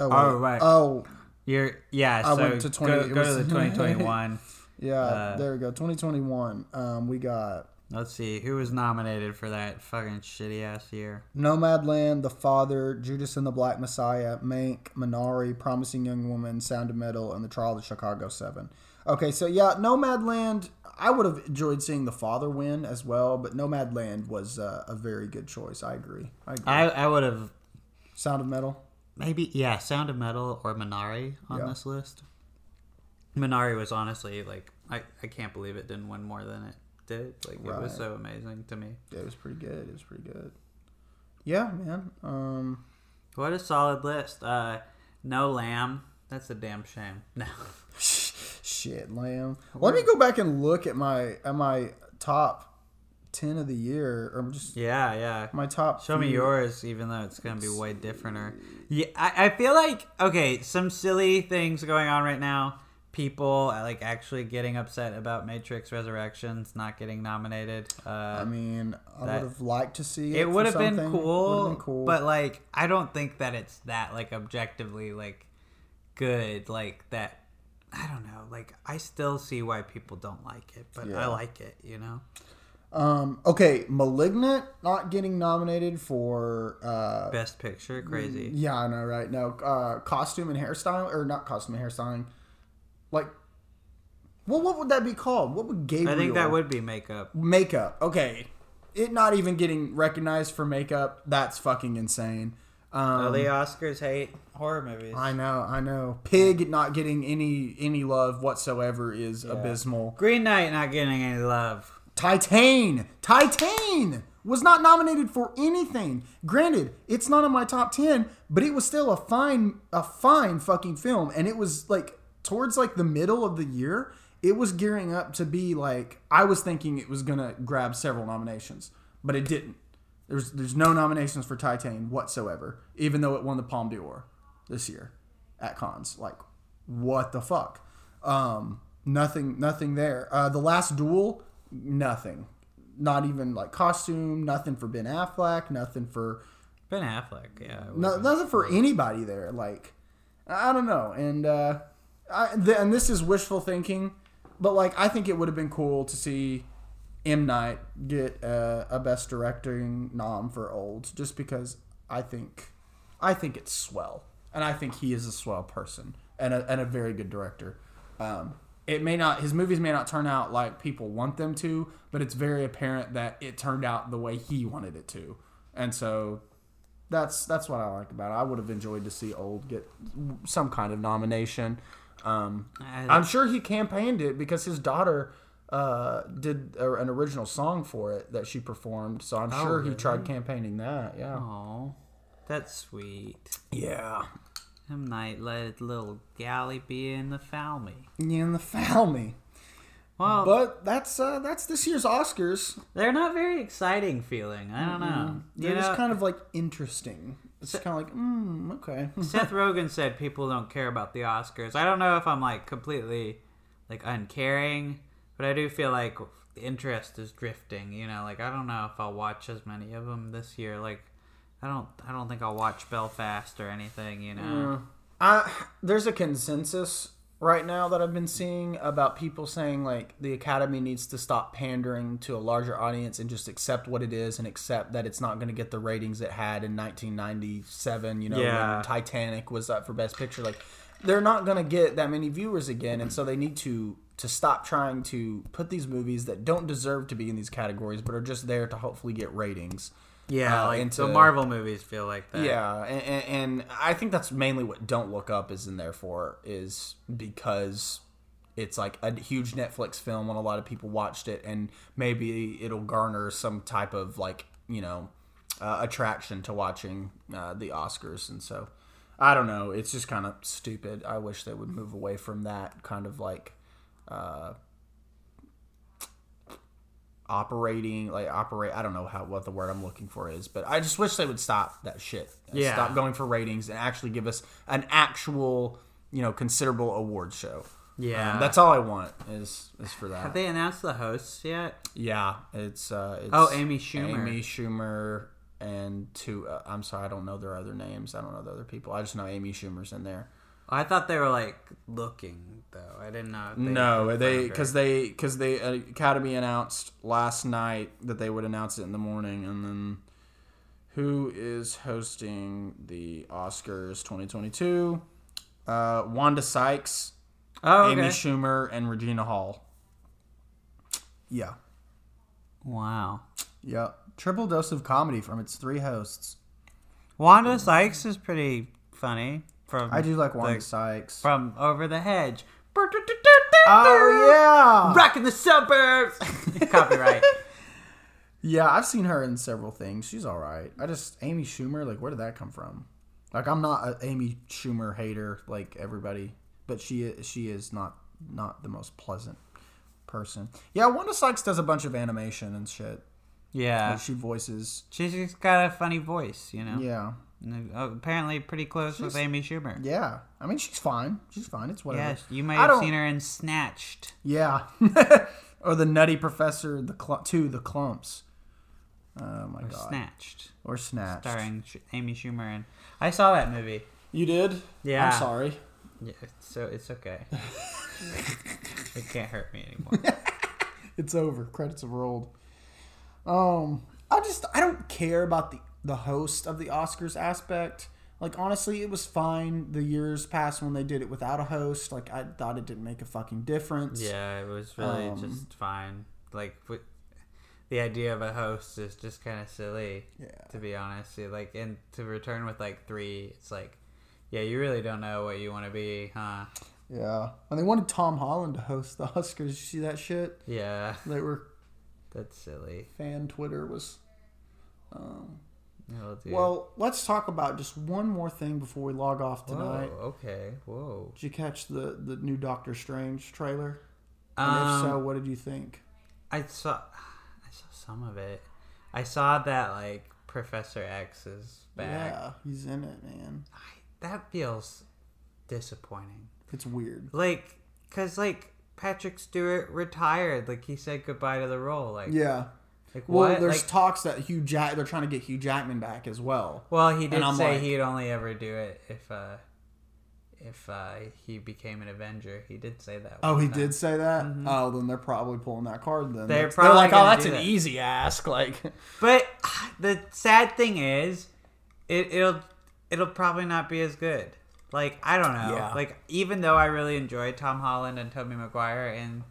Speaker 2: Oh,
Speaker 1: Oh, right.
Speaker 2: Oh
Speaker 1: You're yeah.
Speaker 2: I
Speaker 1: so
Speaker 2: went to 20
Speaker 1: go, go to the *laughs* 2021.
Speaker 2: yeah,
Speaker 1: Uh,
Speaker 2: there we go. 2021. Um, we got
Speaker 1: Let's see who was nominated for that fucking shitty ass year.
Speaker 2: Nomadland, The Father, Judas and the Black Messiah, Mank, Minari, Promising Young Woman, Sound of Metal, and The Trial of the Chicago Seven. Okay, so yeah, Nomadland. I would have enjoyed seeing The Father win as well, but Nomadland was uh, a very good choice. I agree. I agree.
Speaker 1: I I would have
Speaker 2: Sound of Metal.
Speaker 1: maybe yeah Sound of Metal or Minari on
Speaker 2: Yeah.
Speaker 1: this list. Minari was honestly like I I can't believe it didn't win more than it did. Like it was so amazing to me.
Speaker 2: It was pretty good. It was pretty good. Yeah, man. Um,
Speaker 1: What a solid list. Uh, no lamb. That's a damn shame. *laughs* No.
Speaker 2: Shit, lamb. Let me go back and look at my at my top ten of the year, or just
Speaker 1: Yeah, yeah.
Speaker 2: my top.
Speaker 1: Show me yours, even though it's gonna be way different. Or yeah, I, I feel like okay, some silly things going on right now. People uh, like actually getting upset about Matrix Resurrections not getting nominated. Uh,
Speaker 2: I mean, I would have liked to see it.
Speaker 1: it would have been cool,
Speaker 2: been cool.
Speaker 1: but like I don't think that it's that like objectively like good. Like that, I don't know. Like I still see why people don't like it, but
Speaker 2: Yeah.
Speaker 1: I like it. You know.
Speaker 2: um, okay, *Malignant* not getting nominated for. Uh,
Speaker 1: Best Picture, crazy.
Speaker 2: yeah, I know, right? No, uh, costume and hairstyle, or not costume and hairstyling. Like, well, what would that be called? What would Gabriel?
Speaker 1: I think that would be makeup.
Speaker 2: makeup. Okay, it not even getting recognized for makeup. That's fucking insane. Um,
Speaker 1: Oh, the Oscars hate horror movies.
Speaker 2: I know, I know. Pig not getting any any love whatsoever is abysmal.
Speaker 1: Green Knight not getting any love.
Speaker 2: Titane, Titane was not nominated for anything. Granted, it's not in my top ten, but it was still a fine a fine fucking film, and it was like towards like the middle of the year. It was gearing up to be like I was thinking it was gonna grab several nominations, but it didn't. There's there's no nominations for Titane whatsoever, even though it won the Palme d'Or this year at Cannes. Like, what the fuck? Um, nothing, nothing there. Uh, the Last Duel, nothing. Not even like costume. Nothing for Ben Affleck. Nothing for
Speaker 1: Ben Affleck, yeah.
Speaker 2: no, nothing for anybody there. Like, I don't know. And uh, I, th- and this is wishful thinking, but like I think it would have been cool to see M Night get uh, a Best Directing nom for Old, just because I think I think it's swell, and I think he is a swell person and a, and a very good director. Um, it may not his movies may not turn out like people want them to, but it's very apparent that it turned out the way he wanted it to, and so that's that's what I like about it. I would have enjoyed to see Old get some kind of nomination. Um,
Speaker 1: I-
Speaker 2: I'm sure he campaigned it because his daughter uh, did a, an original song for it that she performed. So I'm
Speaker 1: Oh,
Speaker 2: sure he tried campaigning that. Yeah.
Speaker 1: Oh, that's sweet.
Speaker 2: Yeah.
Speaker 1: I might let little galley be in the Falmy.
Speaker 2: Yeah, in the family.
Speaker 1: Well,
Speaker 2: But that's uh, that's this year's Oscars.
Speaker 1: they're not very exciting feeling. I don't know.
Speaker 2: They're
Speaker 1: You know,
Speaker 2: kind of like interesting. It's kind of like, mm, okay. *laughs*
Speaker 1: Seth Rogen said people don't care about the Oscars. I don't know if I'm like completely like uncaring, but I do feel like the interest is drifting. You know, like I don't know if I'll watch as many of them this year. Like I don't, I don't think I'll watch Belfast or anything. You know,
Speaker 2: Uh, there's a consensus right now that I've been seeing about people saying like the Academy needs to stop pandering to a larger audience and just accept what it is and accept that it's not going to get the ratings it had in 1997. You know,
Speaker 1: Yeah.
Speaker 2: when Titanic was up for Best Picture. Like, they're not going to get that many viewers again, and so they need to to stop trying to put these movies that don't deserve to be in these categories but are just there to hopefully get ratings.
Speaker 1: yeah,
Speaker 2: uh,
Speaker 1: like
Speaker 2: into-
Speaker 1: the Marvel movies feel like that.
Speaker 2: Yeah, and, and, I think that's mainly what Don't Look Up is in there for, is because it's like a huge Netflix film and a lot of people watched it, and maybe it'll garner some type of like you know uh, attraction to watching uh, the Oscars, and so I don't know. It's just kind of stupid. I wish they would move away from that kind of like. Uh, operating like operate i don't know how what the word i'm looking for is but i just wish they would stop that shit
Speaker 1: Yeah.
Speaker 2: stop going for ratings and actually give us an actual you know considerable awards show
Speaker 1: Yeah.
Speaker 2: Um, that's all i want is is for that
Speaker 1: Have they announced the hosts yet?
Speaker 2: yeah it's uh it's
Speaker 1: Oh, Amy Schumer.
Speaker 2: amy schumer and two uh, i'm sorry i don't know their other names i don't know the other people i just know amy schumer's in there
Speaker 1: I thought they were like looking though. I didn't know. they
Speaker 2: no, they because they because they uh, Academy announced last night that they would announce it in the morning, and then who is hosting the Oscars 2022? Uh, Wanda Sykes,
Speaker 1: Oh, okay.
Speaker 2: Amy Schumer, and Regina Hall. Yeah,
Speaker 1: wow.
Speaker 2: yeah, triple dose of comedy from its three hosts.
Speaker 1: Wanda Sykes is pretty funny from
Speaker 2: I do like Wanda
Speaker 1: the-
Speaker 2: Sykes.
Speaker 1: from Over the Hedge.
Speaker 2: Oh yeah,
Speaker 1: Rocking the suburbs. *laughs* Copyright.
Speaker 2: Yeah, I've seen her in several things. She's all right. I just Amy Schumer, like where did that come from? Like I'm not an Amy Schumer hater like everybody, but she is, she is not not the most pleasant person. Yeah, Wanda Sykes does a bunch of animation and shit.
Speaker 1: Yeah,
Speaker 2: Like she voices.
Speaker 1: she's just got a funny voice, you know.
Speaker 2: Yeah,
Speaker 1: Apparently, pretty close with Amy Schumer.
Speaker 2: yeah. I mean, she's fine. She's fine. It's whatever.
Speaker 1: Yes, you might
Speaker 2: I
Speaker 1: have
Speaker 2: don't-
Speaker 1: seen her in Snatched.
Speaker 2: Yeah. *laughs* or the Nutty Professor, the cl- two, the Klumps. Oh my god.
Speaker 1: Snatched,
Speaker 2: Or snatched.
Speaker 1: starring Sh- Amy Schumer, and I saw that movie.
Speaker 2: You did?
Speaker 1: Yeah.
Speaker 2: I'm sorry.
Speaker 1: Yeah, so it's okay. *laughs* it can't hurt me anymore. *laughs*
Speaker 2: It's over. Credits have rolled. Um, I just I don't care about the the host of the Oscars aspect. Like honestly, it was fine the years past when they did it without a host. Like I thought it didn't make a fucking difference.
Speaker 1: Yeah, it was really
Speaker 2: Um,
Speaker 1: just fine. Like with, the idea of a host is just kind of silly.
Speaker 2: Yeah.
Speaker 1: To be honest, like and to return with like three, it's like, yeah, you really don't know what you want to be, huh?
Speaker 2: Yeah. And they wanted Tom Holland to host the *laughs* Oscars. You see that shit?
Speaker 1: Yeah,
Speaker 2: They were
Speaker 1: that's silly.
Speaker 2: fan Twitter was. Um,
Speaker 1: It'll
Speaker 2: well, let's talk about just one more thing before we log off
Speaker 1: Whoa,
Speaker 2: tonight.
Speaker 1: okay, whoa.
Speaker 2: Did you catch the the new Doctor Strange trailer? And
Speaker 1: Um,
Speaker 2: if so, what did you think?
Speaker 1: I saw, I saw some of it. I saw that like Professor X is back.
Speaker 2: Yeah, he's in it, man.
Speaker 1: I, that feels disappointing.
Speaker 2: It's weird.
Speaker 1: Like, cause like Patrick Stewart retired. Like he said goodbye to the role. Like,
Speaker 2: Yeah.
Speaker 1: Like
Speaker 2: Well,
Speaker 1: what?
Speaker 2: there's
Speaker 1: Like,
Speaker 2: talks that Hugh Jack they're trying to get Hugh Jackman back as well.
Speaker 1: well, he did
Speaker 2: and
Speaker 1: say
Speaker 2: like-
Speaker 1: he'd only ever do it if uh if uh he became an Avenger. He did say that.
Speaker 2: Oh, he
Speaker 1: time.
Speaker 2: did say that. Oh, then they're probably pulling that card. Then
Speaker 1: They're
Speaker 2: That's-
Speaker 1: probably
Speaker 2: like, oh, that's an
Speaker 1: that.
Speaker 2: easy ask. *laughs* Like,
Speaker 1: But *sighs* the sad thing is, it, it'll it'll probably not be as good. Like I don't know.
Speaker 2: Yeah.
Speaker 1: Like even though I really enjoyed Tom Holland and Tobey Maguire in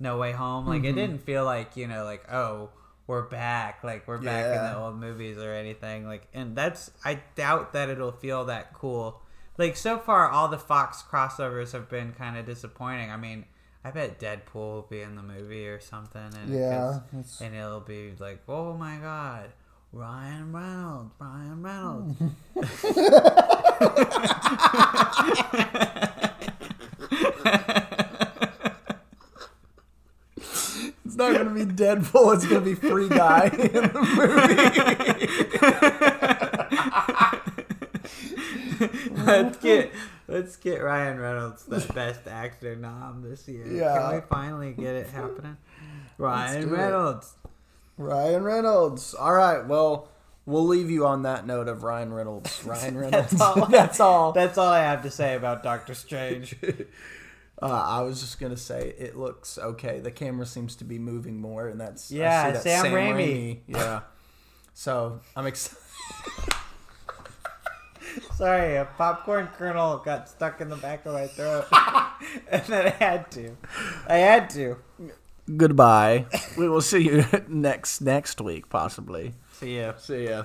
Speaker 1: No Way Home, like
Speaker 2: Mm-hmm.
Speaker 1: it didn't feel like you know like oh we're back, like we're back in the old movies or anything. Like, and that's I doubt that it'll feel that cool. Like so far, all the Fox crossovers have been kind of disappointing. I mean, I bet Deadpool will be in the movie or something, and
Speaker 2: Yeah,
Speaker 1: it's- and it'll be like, oh my god, Ryan Reynolds, Ryan Reynolds. *laughs* *laughs* *laughs*
Speaker 2: It's not gonna be Deadpool. It's gonna be Free Guy in the movie. *laughs*
Speaker 1: let's get let's get Ryan Reynolds the best actor nom this year.
Speaker 2: Yeah.
Speaker 1: Can we finally get it happening? Ryan
Speaker 2: do it.
Speaker 1: Reynolds.
Speaker 2: Ryan Reynolds. All right. Well, we'll leave you on that note of Ryan Reynolds. Ryan *laughs* Reynolds.
Speaker 1: That's all. *laughs*
Speaker 2: That's all.
Speaker 1: That's all I have to say about Doctor Strange.
Speaker 2: Uh, I was just gonna say it looks okay. The camera seems to be moving more, and that's I
Speaker 1: Yeah,
Speaker 2: that
Speaker 1: Sam Raimi.
Speaker 2: Yeah. So I'm excited. *laughs*
Speaker 1: Sorry, a popcorn kernel got stuck in the back of my throat, *laughs* and then I had to. I had to.
Speaker 2: Goodbye. we will see you *laughs* next next week, possibly.
Speaker 1: See ya.
Speaker 2: See ya.